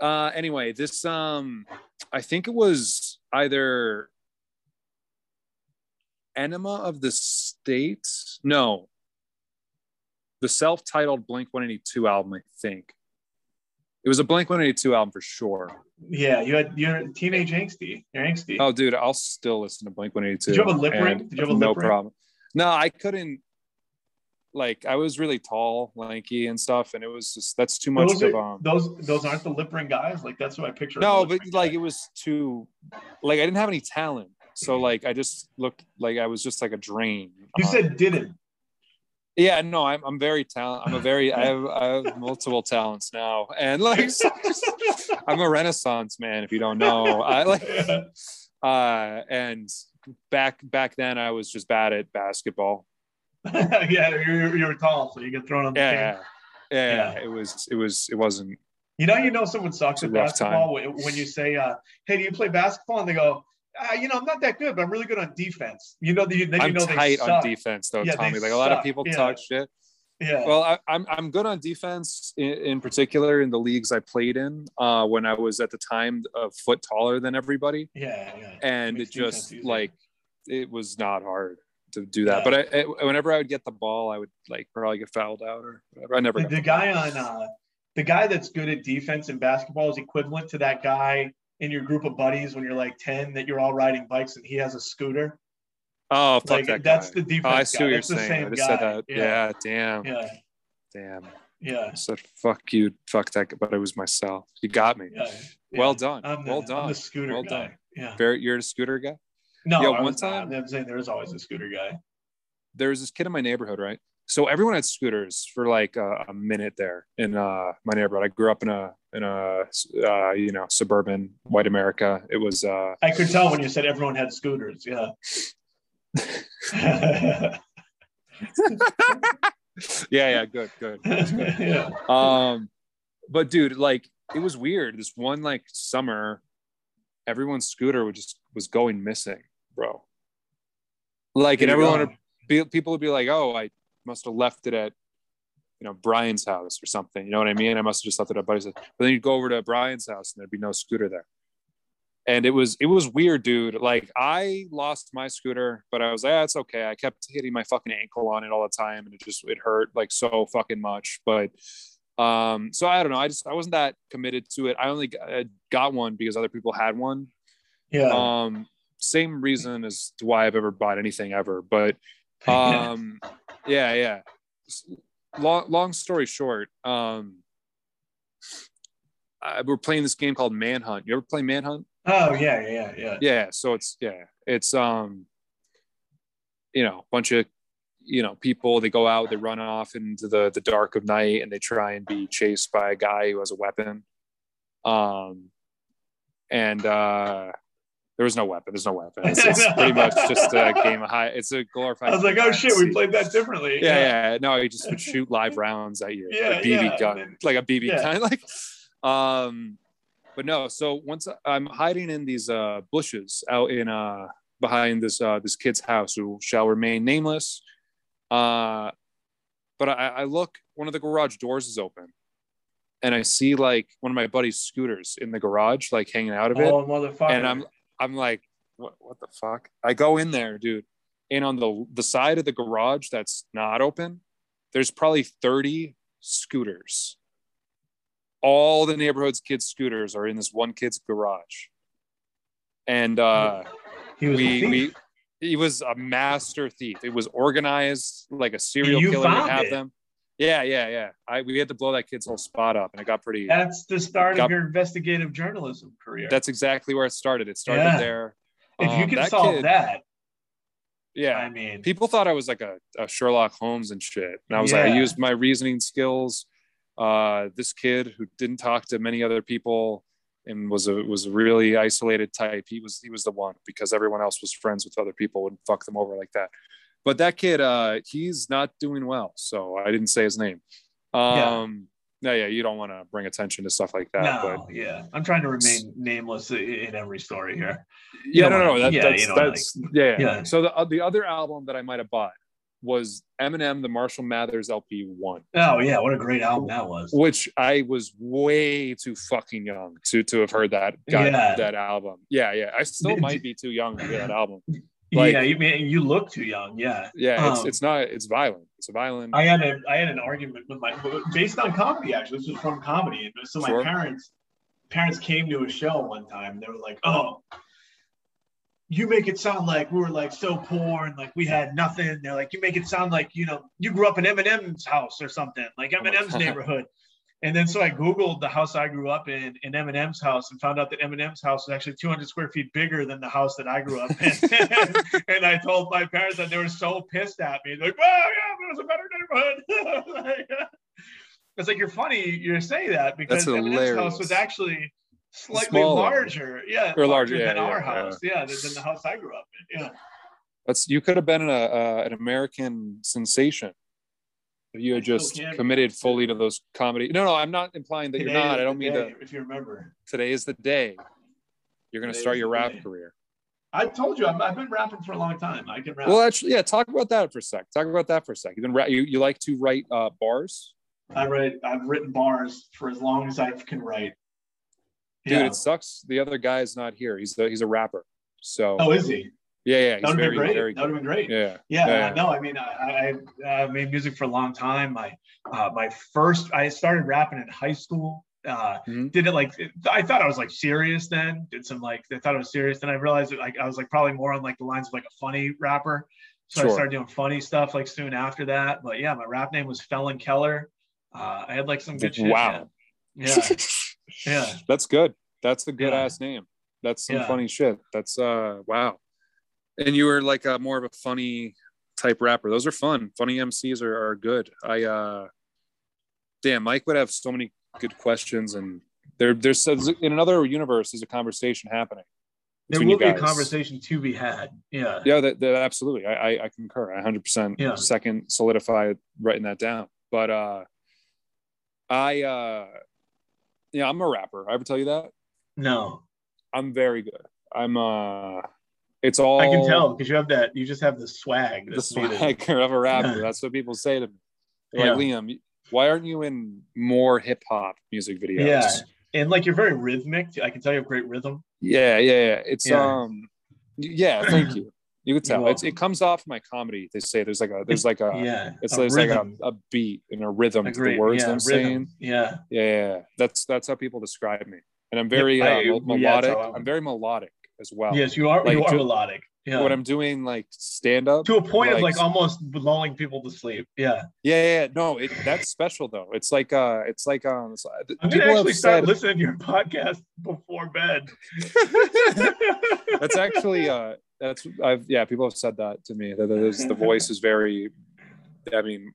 uh, anyway, this um, I think it was either Enema of the State. No, the self-titled Blink 182 album. I think it was a Blink 182 album for sure. Yeah, you had you're teenage angsty. You're angsty. Oh, dude, I'll still listen to Blink 182. Did you have a lip ring? Did you have a no lip ring? problem. No, I couldn't. Like, I was really tall, lanky, and stuff, and it was just that's too much those, of um. those those aren't the lip ring guys. Like that's what I picture. No, but like guy. it was too, like I didn't have any talent, so like I just looked like I was just like a drain. you Um, said didn't. Yeah, no, I'm I'm very talented. I'm a very I have I have multiple talents now, and like I'm a Renaissance man. If you don't know, I like uh and back back then I was just bad at basketball. yeah, you you were tall, so you get thrown on the Yeah, yeah, yeah, Yeah. It was it was it wasn't. You know, you know, someone sucks at basketball when, when you say, uh, "Hey, do you play basketball?" and they go, uh, "You know, I'm not that good, but I'm really good on defense." You know, the, then you I'm know they tight on defense though, Yeah, Tommy. Like a lot of people Yeah. talk shit. Yeah, Well, I, I'm I'm good on defense in, in particular in the leagues I played in uh, when I was at the time a foot taller than everybody, yeah, yeah. and it defense just like it was not hard to do that. Yeah. But I, I, whenever I would get the ball, I would like probably get fouled out or whatever. I never. the, the guy on uh, the guy that's good at defense in basketball is equivalent to that guy in your group of buddies when you're like 10 that you're all riding bikes and he has a scooter. oh, fuck Like that that's guy. the defense. Oh, I see guy. what you're That's the saying. I same just guy. said that. Yeah. damn, Yeah. damn. Yeah. I said fuck you, fuck that, guy, but it was myself. You got me. Yeah. yeah. Well done. I'm the, well I'm done. the scooter Well guy. done. Yeah. Very, you're a scooter guy. No, Yeah, one was not. time- I'm saying there's always a scooter guy. there was this kid in my neighborhood, right? So everyone had scooters for like a, a minute there in uh, my neighborhood. I grew up in a in a uh, you know suburban white America. It was uh, I could tell when you said everyone had scooters. Yeah. yeah yeah good good. yeah. Um, but dude, like it was weird. This one like summer, everyone's scooter would just was going missing, bro. Like and everyone would be, people would be like, oh, I must have left it at you know Brian's house or something. You know what I mean? I must have just left it at Buddy's. house. But then you'd go over to Brian's house and there'd be no scooter there. And it was it was weird, dude. Like I lost my scooter, but I was like, ah, it's okay. I kept hitting my fucking ankle on it all the time, and it just it hurt like so fucking much. But um, so I don't know. I just I wasn't that committed to it. I only got, I got one because other people had one. Yeah. Um, same reason as to why I've ever bought anything ever. But um, yeah, yeah. Long long story short, um, I, we're playing this game called Manhunt. You ever play Manhunt? oh yeah, yeah, yeah. Yeah. So it's yeah, it's um, you know, a bunch of you know people. They go out, they run off into the the dark of night, and they try and be chased by a guy who has a weapon. Um, and uh, there was no weapon. There's no weapon. It's, it's pretty much just a game of high. It's a glorified. I was like, oh shit, we played that differently. Yeah, yeah. No, he just would shoot live rounds at you. Yeah, a BB yeah, gun, then- like a BB yeah. gun, like. Um, but no. So once I'm hiding in these uh bushes out in uh behind this uh, this kid's house who shall remain nameless. Uh, but I, I look, one of the garage doors is open, and I see like one of my buddy's scooters in the garage, like hanging out of it. Oh, motherfucker. and I'm I'm like, what what the fuck? I go in there, dude, and on the the side of the garage that's not open, there's probably 30 scooters. All the neighborhood's kids' scooters are in this one kid's garage. And uh he was a we we he was a master thief. It was organized like a serial You killer to have it. them. Yeah, yeah, yeah. I we had to blow that kid's whole spot up and it got pretty That's the start Got- of your investigative journalism career. that's exactly where it started. It started Yeah. there. if you Um, can that solve kid- that, Yeah. I mean, people thought I was like a, a Sherlock Holmes and shit. And I was like, I used my reasoning skills. Uh, this kid who didn't talk to many other people and was a was a really isolated type. He was he was the one because everyone else was friends with other people and fuck them over like that. But that kid, uh, he's not doing well. So I didn't say his name. Um, no, yeah, you don't want to bring attention to stuff like that. no, yeah. I'm trying to remain nameless in every story here. But yeah, no, no, wanna- that, yeah, that's you that's yeah, yeah. Yeah. So the uh, the other album that I might have bought was Eminem, the Marshall Mathers LP one. Oh yeah, what a great album that was. which I was way too fucking young to to have heard that got Yeah. that album. Yeah, yeah. I still might be too young to hear that album. Like- yeah, you mean you look too young. Yeah, Yeah, it's Um, it's not it's violent. It's violent. I had a I had an argument with my based on comedy actually. This was from comedy, and so my Sure. parents parents came to a show one time. They were like, "Oh, you make it sound like we were like so poor and like we had nothing." They're like, "You make it sound like you know you grew up in Eminem's house or something, like Oh Eminem's neighborhood." And then so I googled the house I grew up in in Eminem's house and found out that Eminem's house was actually 200 square feet bigger than the house that I grew up in. and I told my parents that they were so pissed at me. Like, "Well, yeah, but it was a better neighborhood." like, it's like you're funny. You're saying that because Eminem's house was actually slightly Smaller. larger. Yeah, Or larger, yeah, than our yeah, yeah. house. Yeah, than, than the house I grew up in. Yeah. That's you could have been a, uh, an American sensation if you had I just committed fully to those comedy. No, no, I'm not implying that Today you're not. I don't mean day, to. If you remember, Today is the day. You're gonna start your rap day. career. I told you I'm, I've been rapping for a long time. I can rap. Well, actually, yeah. Talk about that for a sec. Talk about that for a sec. You've been ra- you you like to write uh, bars, I write. I've written bars for as long as I can write. dude. Yeah. It sucks. The other guy is not here. He's the, he's a rapper. So Oh, is he? Yeah, yeah. That would have been great. That would have been great. Yeah. Yeah, Yeah. no, I mean, I, I, I made music for a long time. My, uh, my first, I started rapping in high school. Uh, Mhm. Did it like, I thought I was like serious then. Did some like, I thought I was serious. Then I realized that like I was like probably more on like the lines of like a funny rapper. So Sure. I started doing funny stuff like soon after that. But yeah, my rap name was Felon Keller. Uh, I had like some good shit. Wow. Yeah, yeah. yeah. That's good. That's a good Yeah. ass name. That's some funny shit. That's uh wow. And you were like a more of a funny type rapper. Those are fun. Funny MCs are, are good. I uh damn Mike would have so many good questions and there there's in another universe there's a conversation happening. There will be a conversation to be had. Yeah. Yeah, that, that absolutely. I, I I concur. I 100% Yeah. second solidify writing that down. But uh I uh yeah, I'm a rapper. I ever tell you that? No, I'm very good. I'm uh it's all I can tell because you have that. You just have the swag. the swagger of a rapper. That's what people say to me. They're like, Liam, why aren't you in more hip hop music videos? Yeah. And like you're very rhythmic. I can tell you have great rhythm. Yeah, yeah, yeah. It's Yeah. um yeah, thank you. You could tell. It's, it comes off my comedy. They say there's like a there's like a yeah. it's a there's like a, a beat and a rhythm to the words yeah, I'm rhythm. saying. Yeah. Yeah, yeah, yeah. that's that's how people describe me. And I'm very I- uh, yeah, melodic. how I- I'm very melodic as well. Yes, you are. Like, you are to- melodic. Yeah. When I'm doing like stand up, to a point of like- like almost lulling people to sleep. Yeah. Yeah, yeah, yeah. no, it that's special though. It's like uh it's like um it's- I'm people gonna have actually start said listening to your podcast before bed. that's actually uh that's I've yeah, people have said that to me that is, the voice is very I mean,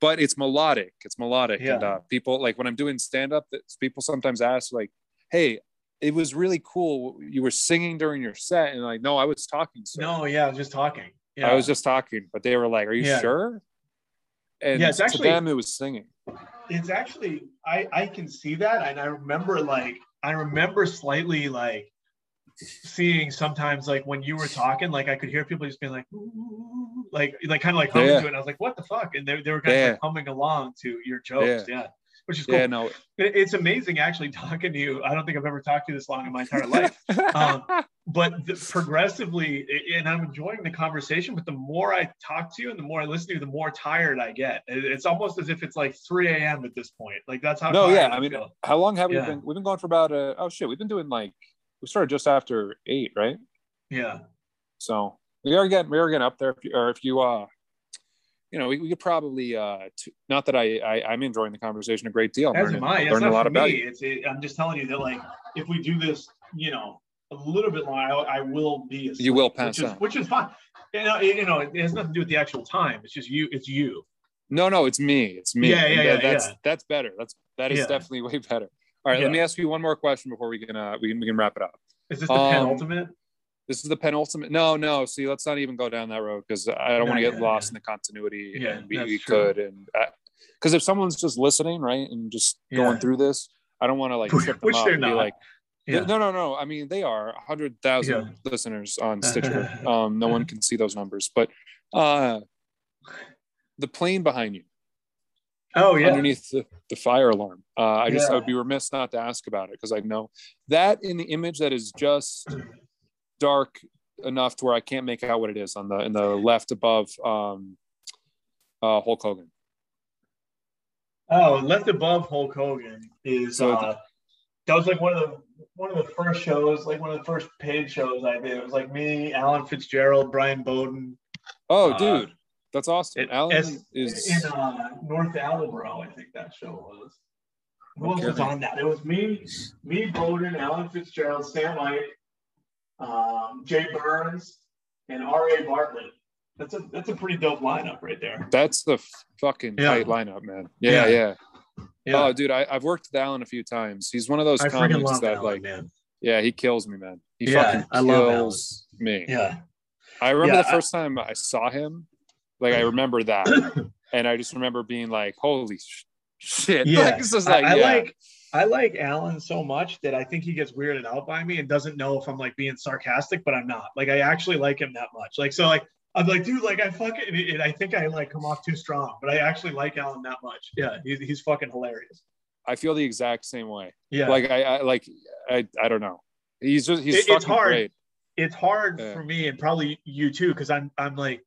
but it's melodic. It's melodic, and uh, people like when I'm doing stand up, people sometimes ask like, "Hey, it was really cool. You were singing during your set," and like, "No, I was talking." Sir. no, yeah, I was just talking. Yeah. I was just talking, but they were like, "Are you Yeah. sure?" And Yeah, it's to actually- them, it was singing. it's actually I I can see that and I remember like I remember slightly like seeing sometimes like when you were talking, like I could hear people just being like, like like kind of like humming Yeah. to it. And I was like, what the fuck? And they, they were kind of like humming along to your jokes. Yeah. Which is cool. Yeah, no. It's amazing actually talking to you. I don't think I've ever talked to you this long in my entire life. Um, but the, progressively, and I'm enjoying the conversation. But the more I talk to you and the more I listen to you, the more tired I get. It's almost as if it's like 3 a.m. at this point. Like that's how. no, yeah. I mean, feel. how long have we been? We've been going for about uh oh shit, we've been doing like we started just after eight, right? yeah, So we are getting we are getting up there. If you, or if you uh, you know, we, we could probably uh, t- not that I, I I'm enjoying the conversation a great deal. As learning, am I. It's learning a lot about me. you. It's. It, I'm just telling you that like if we do this, you know, a little bit long, I, I will be. Asleep, You will pass which is, out. which is fine. You know, it, you know, it has nothing to do with the actual time. It's just you. It's you. No, no, it's me. It's me. Yeah, yeah, And yeah, That's yeah. that's better. That's that is Yeah. definitely way better. All right, Yeah. let me ask you one more question before we can uh, we can we can wrap it up. Is this the Um, penultimate? This is the penultimate. No, no. See, let's not even go down that road because I don't No, want to get yeah, lost in the continuity. Yeah, and we, we could, and because if someone's just listening, right, and just Yeah. going through this, I don't want to like trip them which up they're and be not. like, Yeah. no, no, no. I mean, they are hundred thousand Yeah. listeners on Stitcher. um, no one can see those numbers, but uh, the plane behind you, Oh yeah. underneath the, the fire alarm. Uh, I just I would be remiss not to ask about it because I know that in the image that is just dark enough to where I can't make out what it is on the in the left above um, uh, Hulk Hogan. Oh, left above Hulk Hogan is So uh, that was like one of the one of the first shows, like one of the first paid shows I did. It was like me, Alan Fitzgerald, Brian Bowden. Oh, Uh, dude, that's awesome. It, Alan es- is in uh, North Attleboro, I think that show was. Who else was on that? It was me, me, Bowden, Alan Fitzgerald, Sam Mike, um, Jay Burns, and R.A. Bartlett. That's a that's a pretty dope lineup right there. that's the fucking Yeah. tight lineup, man. Yeah, yeah. Yeah. Oh, dude, I, I've worked with Alan a few times. He's one of those I freaking comics love that Alan, like, man. yeah, he kills me, man. He Yeah, fucking I love kills me. Yeah. I remember Yeah, the I- first time I saw him, like I remember that, and I just remember being like, "Holy sh- shit!" Yeah, like, it's just I, like, I yeah. like I like Alan so much that I think he gets weirded out by me and doesn't know if I'm like being sarcastic, but I'm not. Like I actually like him that much. Like so, like I'm like, dude, like I fucking, and, and I think I like come off too strong, but I actually like Alan that much. Yeah, he's he's fucking hilarious. I feel the exact same way. Yeah, Like I, I like I, I don't know. He's just he's It- it's hard. great. it's hard Yeah. for me and probably you too because I'm I'm like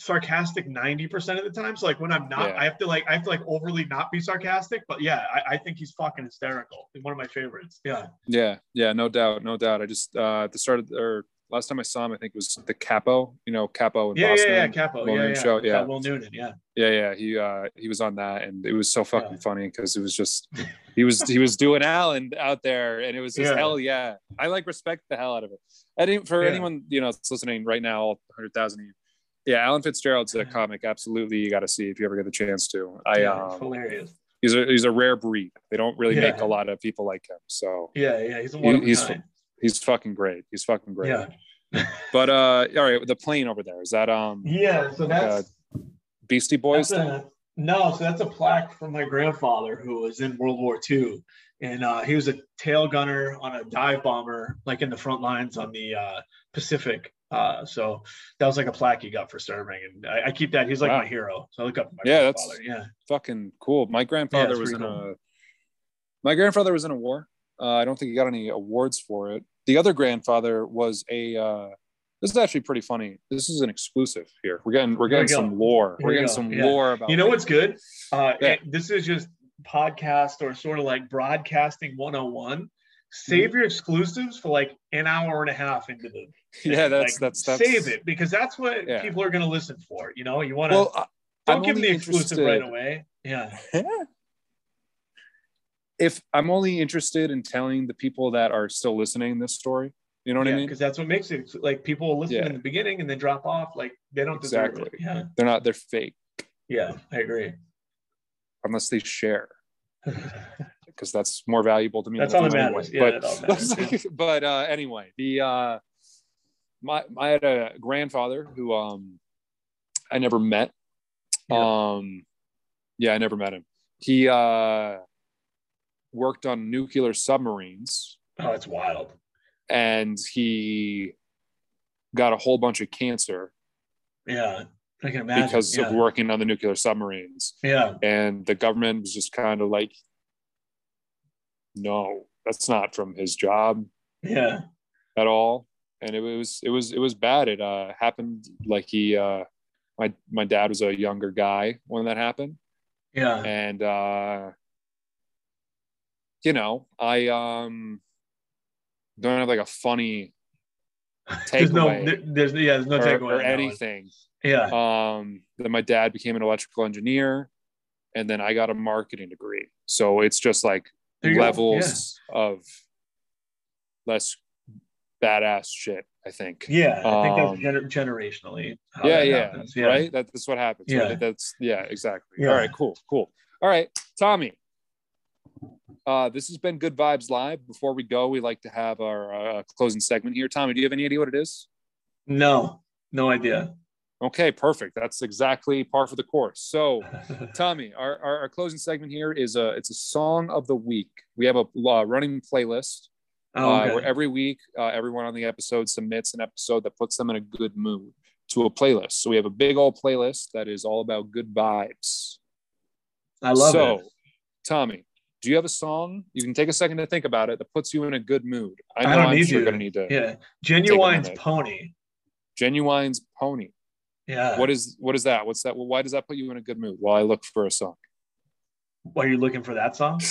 sarcastic 90% of the time. So like when I'm not, Yeah. I have to like I have to like overly not be sarcastic. But yeah, I, I think he's fucking hysterical. He's one of my favorites. Yeah. Yeah, yeah, no doubt, no doubt. I just uh at the start of or last time I saw him, I think it was the Capo. You know, Capo in Yeah, Boston. yeah, yeah, Capo. Will Yeah, Noonan yeah. show, yeah. Will Noonan, yeah. Yeah, yeah. He uh he was on that, and it was so fucking Yeah. funny because it was just he was he was doing Alan out there, and it was just Yeah. hell yeah. I like respect the hell out of it. I didn't for Yeah. anyone you know that's listening right now, all hundred thousand of you. Yeah, Alan Fitzgerald's a comic. Absolutely, you got to see if you ever get the chance to. I yeah, um, hilarious. he's a he's a rare breed. They don't really Yeah. make a lot of people like him. So Yeah, yeah. He's of he's he's fucking great. He's fucking great. Yeah. But uh, all right, the plane over there is that um Yeah. So that's Beastie Boys? That's a, no, so that's a plaque from my grandfather who was in World War II. And uh, he was a tail gunner on a dive bomber, like in the front lines on the uh, Pacific. Uh, so that was like a plaque he got for serving. And I, I keep that. He's like Wow. my hero. So I look up to my Yeah, that's- Yeah. fucking cool. My grandfather it's was in pretty a my grandfather was in a war. Uh, I don't think he got any awards for it. The other grandfather was a. Uh, this is actually pretty funny. This is an exclusive here. We're getting we're Here we getting some lore. Here we're getting go. some Yeah. lore about. You know what's good? Uh, Yeah. this is just podcast or sort of like broadcasting 101. Mm-hmm. Save your exclusives for like an hour and a half into the Yeah, that's like, that's that's save it because that's what Yeah. people are going to listen for. You know, you want to Well, I- don't I'm give them the exclusive right away. Yeah, if I'm only interested in telling the people that are still listening this story, you know what I mean? because that's what makes it like people will listen Yeah. in the beginning and then drop off. Like they don't deserve Exactly. it. Yeah, They're not. They're fake yeah, I agree. unless they share. because that's more valuable to me. That's than all that matters. Yeah, but, that matters, but uh, anyway, the uh, my I had a grandfather who um I never met. Yeah. Um, yeah, I never met him. He uh worked on nuclear submarines, oh, it's wild. and he got a whole bunch of cancer Yeah. I can imagine. because yeah. of working on the nuclear submarines. Yeah. And the government was just kind of like, no, that's not from his job Yeah. at all. And it was it was it was bad. It uh happened like he uh my my dad was a younger guy when that happened. Yeah. And uh you know, I um don't have like a funny There's no, takeaway there's yeah, there's no or, takeaway. or on that one. anything. Yeah. um then my dad became an electrical engineer and then i got a marketing degree so it's just like There you go. levels of less badass shit i think Yeah. I think that's Um, gener- generationally. how yeah that yeah, happens. right that, that's what happens Yeah. right? that's yeah exactly Yeah. all right cool cool all right tommy uh, this has been Good Vibes Live. Before we go, we like to have our uh, closing segment here. Tommy, do you have any idea what it is? No, no idea. Okay, perfect. That's exactly par for the course. So, Tommy, our, our, our closing segment here is a it's a song of the week. We have a uh, running playlist oh, uh, where every week uh, everyone on the episode submits an episode that puts them in a good mood to a playlist. So we have a big old playlist that is all about good vibes. I love so, it. So, Tommy, do you have a song? You can take a second to think about it that puts you in a good mood. I I know don't I'm need sure to. going to need to. Yeah. Ginuwine's pony. Ginuwine's Pony. Yeah. What is what is that? What's that? Well, why does that put you in a good mood? While I look for a song. Why are you looking for that song?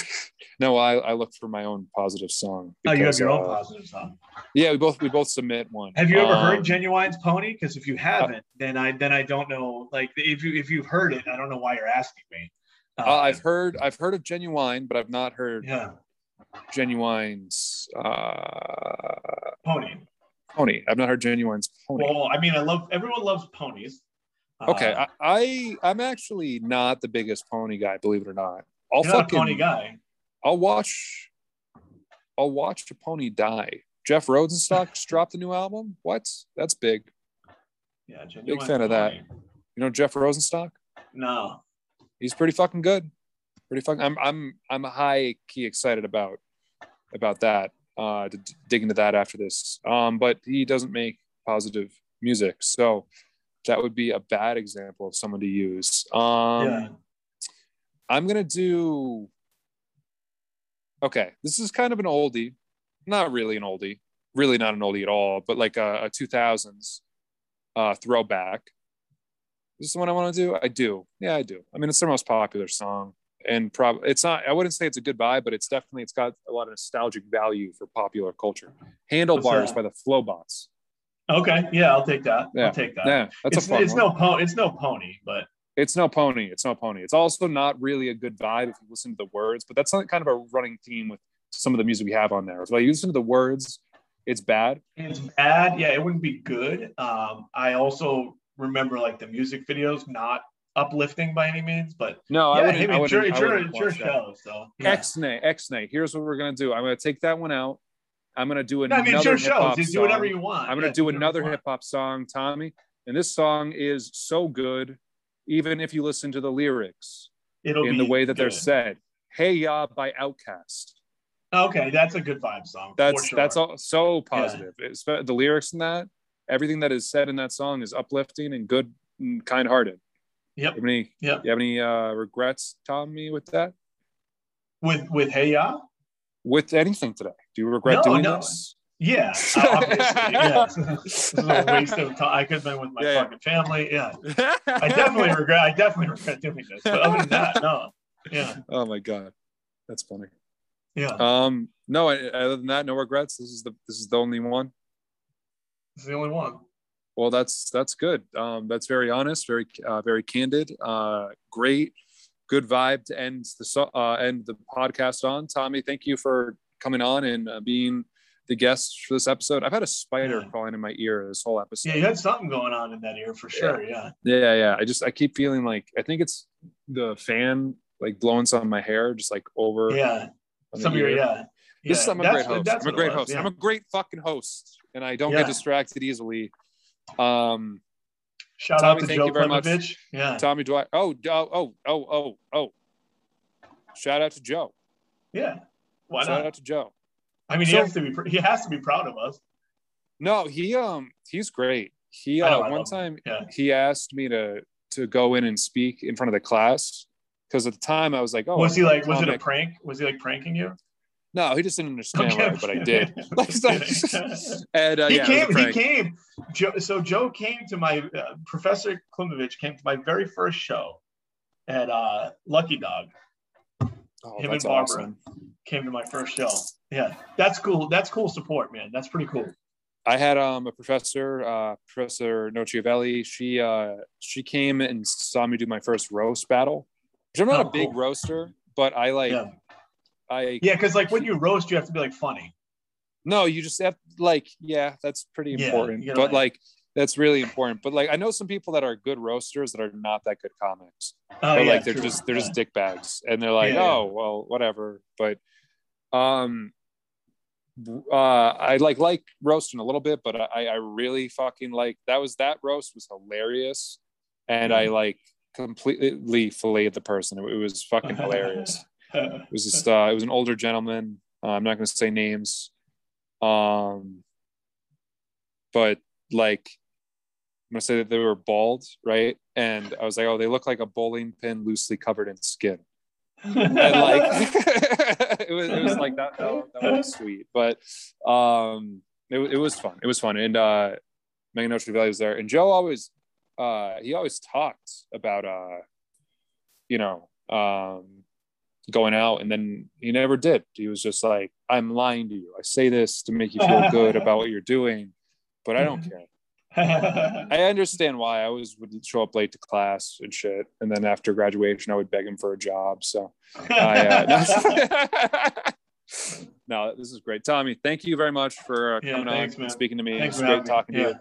No, I, I look for my own positive song. Oh, you have because, your own uh, positive song. Yeah, we both we both submit one. Have you ever Um, heard Ginuwine's Pony? Because if you haven't, then I then I don't know. Like if you if you've heard it, I don't know why you're asking me. Uh, Uh, I've heard I've heard of Ginuwine, but I've not heard yeah Ginuwine's uh, Pony. Pony. I've not heard Ginuwine's Pony. Well, I mean, I love everyone loves ponies. okay, Uh, I, I I'm actually not the biggest pony guy, believe it or not. I'll you're not a pony guy. I'll watch I'll watch a pony die. Jeff Rosenstock's dropped a new album. What? That's big. Yeah, big fan of that. You know Jeff Rosenstock? No. he's pretty fucking good. Pretty fucking. I'm I'm I'm high key excited about about that. Uh, to d- dig into that after this. Um, but he doesn't make positive music, so that would be a bad example of someone to use. Um, yeah. I'm gonna do. Okay, this is kind of an oldie, not really an oldie, really not an oldie at all, but like a, a 2000s uh, throwback. Is this the one I want to do? I do. Yeah, I do. I mean, it's their most popular song, and probably it's not. I wouldn't say it's a goodbye, but it's definitely it's got a lot of nostalgic value for popular culture. Handlebars by the Flobots. Okay. Yeah, I'll take that. Yeah. I'll take that. Yeah, that's it's a fun it's one. no pony. It's no pony, but It's no pony. It's no pony. It's also not really a good vibe if you listen to the words, but that's not kind of a running theme with some of the music we have on there. If I listen to the words, it's bad. it's bad. Yeah, it wouldn't be good. Um, I also remember like the music videos not uplifting by any means, but No, I yeah, wouldn't. hey, I it's your, wouldn't, it's I your, wouldn't it's your show. So yeah. X-nay, X-nay. Here's what we're gonna do. I'm gonna take that one out. I'm gonna do No, another I mean, it's your hip show. hop You song. do whatever you want. I'm gonna Yeah, do whatever another hip hop song, Tommy. And this song is so good, even if you listen to the lyrics It'll in be the way that they're said. Hey Ya by Outkast. Okay, that's a good vibe song. That's sure. that's all so positive. It's the lyrics in that, everything that is said in that song is uplifting and good and kind-hearted. Yep. You have any, Yep. you have any uh, regrets, Tommy, with that? With with Hey Ya. With anything today? Do you regret No, doing no. this? Yeah, obviously. yeah. this is a waste of time. I could have been with my Yeah, yeah. fucking family. Yeah. I definitely regret. I definitely regret doing this. But other than that, no. Yeah. oh my god, that's funny. Yeah. Um, no, other than that, no regrets. This is the this is the only one. It's the only one. Well, that's that's good. Um, that's very honest, very uh, very candid. Uh, great, good vibe to end the uh, end the podcast on. Tommy, thank you for coming on and uh, being the guest for this episode. I've had a spider Yeah. crawling in my ear this whole episode. Yeah, you had something going on in that ear for sure. Yeah. yeah, yeah. I just I keep feeling like I think it's the fan like blowing some of my hair just like over. Yeah. Some of your yeah. This yeah. I'm a great host. I'm a great was, host. yeah. I'm a great fucking host, and I don't Yeah. get distracted easily. Um, Shout Tommy, out to thank Joe you very much. Yeah. Tommy Dwight. Oh, oh, oh, oh, oh, oh. Shout out to Joe. Yeah. Why Shout not? out to Joe. I mean, he has to be. He has to be proud of us. No, he um he's great. He I know, uh, one time Yeah. he asked me to to go in and speak in front of the class because at the time I was like, oh, was he I'm like? Was it a prank? Was he like pranking you? No, he just didn't understand Okay, but I did. And uh, he yeah, it was a came. He came. Joe, so Joe came to my uh, Professor Klimovich came to my very first show at uh, Lucky Dog. Oh, him and Barbara. awesome. Came to my first show. Yeah, that's cool. That's cool support, man. That's pretty cool. I had um a professor, uh, Professor Nociavelli. She uh she came and saw me do my first roast battle. Which I'm not Oh, a big cool. roaster, but I like Yeah, I yeah. Because like when you roast, you have to be like funny. no, you just have like yeah, that's pretty Yeah, important. you but like- like that's really important. But like I know some people that are good roasters that are not that good comics. Oh but yeah, like they're true. just they're Yeah. just dick bags and they're like Yeah, yeah. oh well whatever but um uh i like like roasting a little bit but i i really fucking like that was that roast was hilarious and i like completely filleted the person it, was fucking hilarious it was just uh it was an older gentleman. Uh, i'm not going to say names. Um but like i'm going to say that they were bald right? And i was like oh they look like a bowling pin loosely covered in skin. And like it was it was like that that, that was sweet. But um it, it was fun. It was fun. And uh Megan Notre Valley was there. And Joe always uh he always talked about uh you know um going out and then he never did he was just like I'm lying to you I say this to make you feel good about what you're doing but I don't care I understand why I always would show up late to class and shit and then after graduation I would beg him for a job so I, uh, no, this is great. Tommy, thank you very much for uh, Yeah, coming thanks, on man. and speaking to me. Thanks great having me. talking to Yeah. you.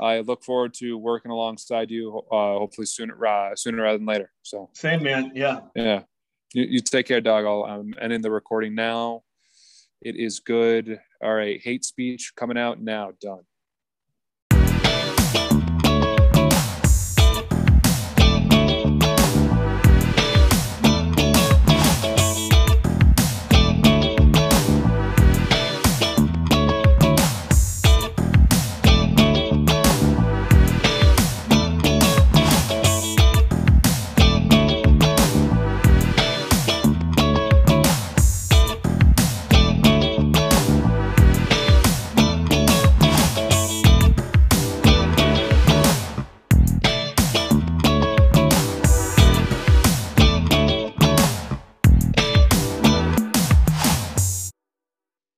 I look forward to working alongside you, uh, hopefully sooner, uh, sooner rather than later. So, Same man. Yeah. yeah, you, you take care, dog. I'll um, end in the recording now. It is good. All right, hate speech coming out now. Done.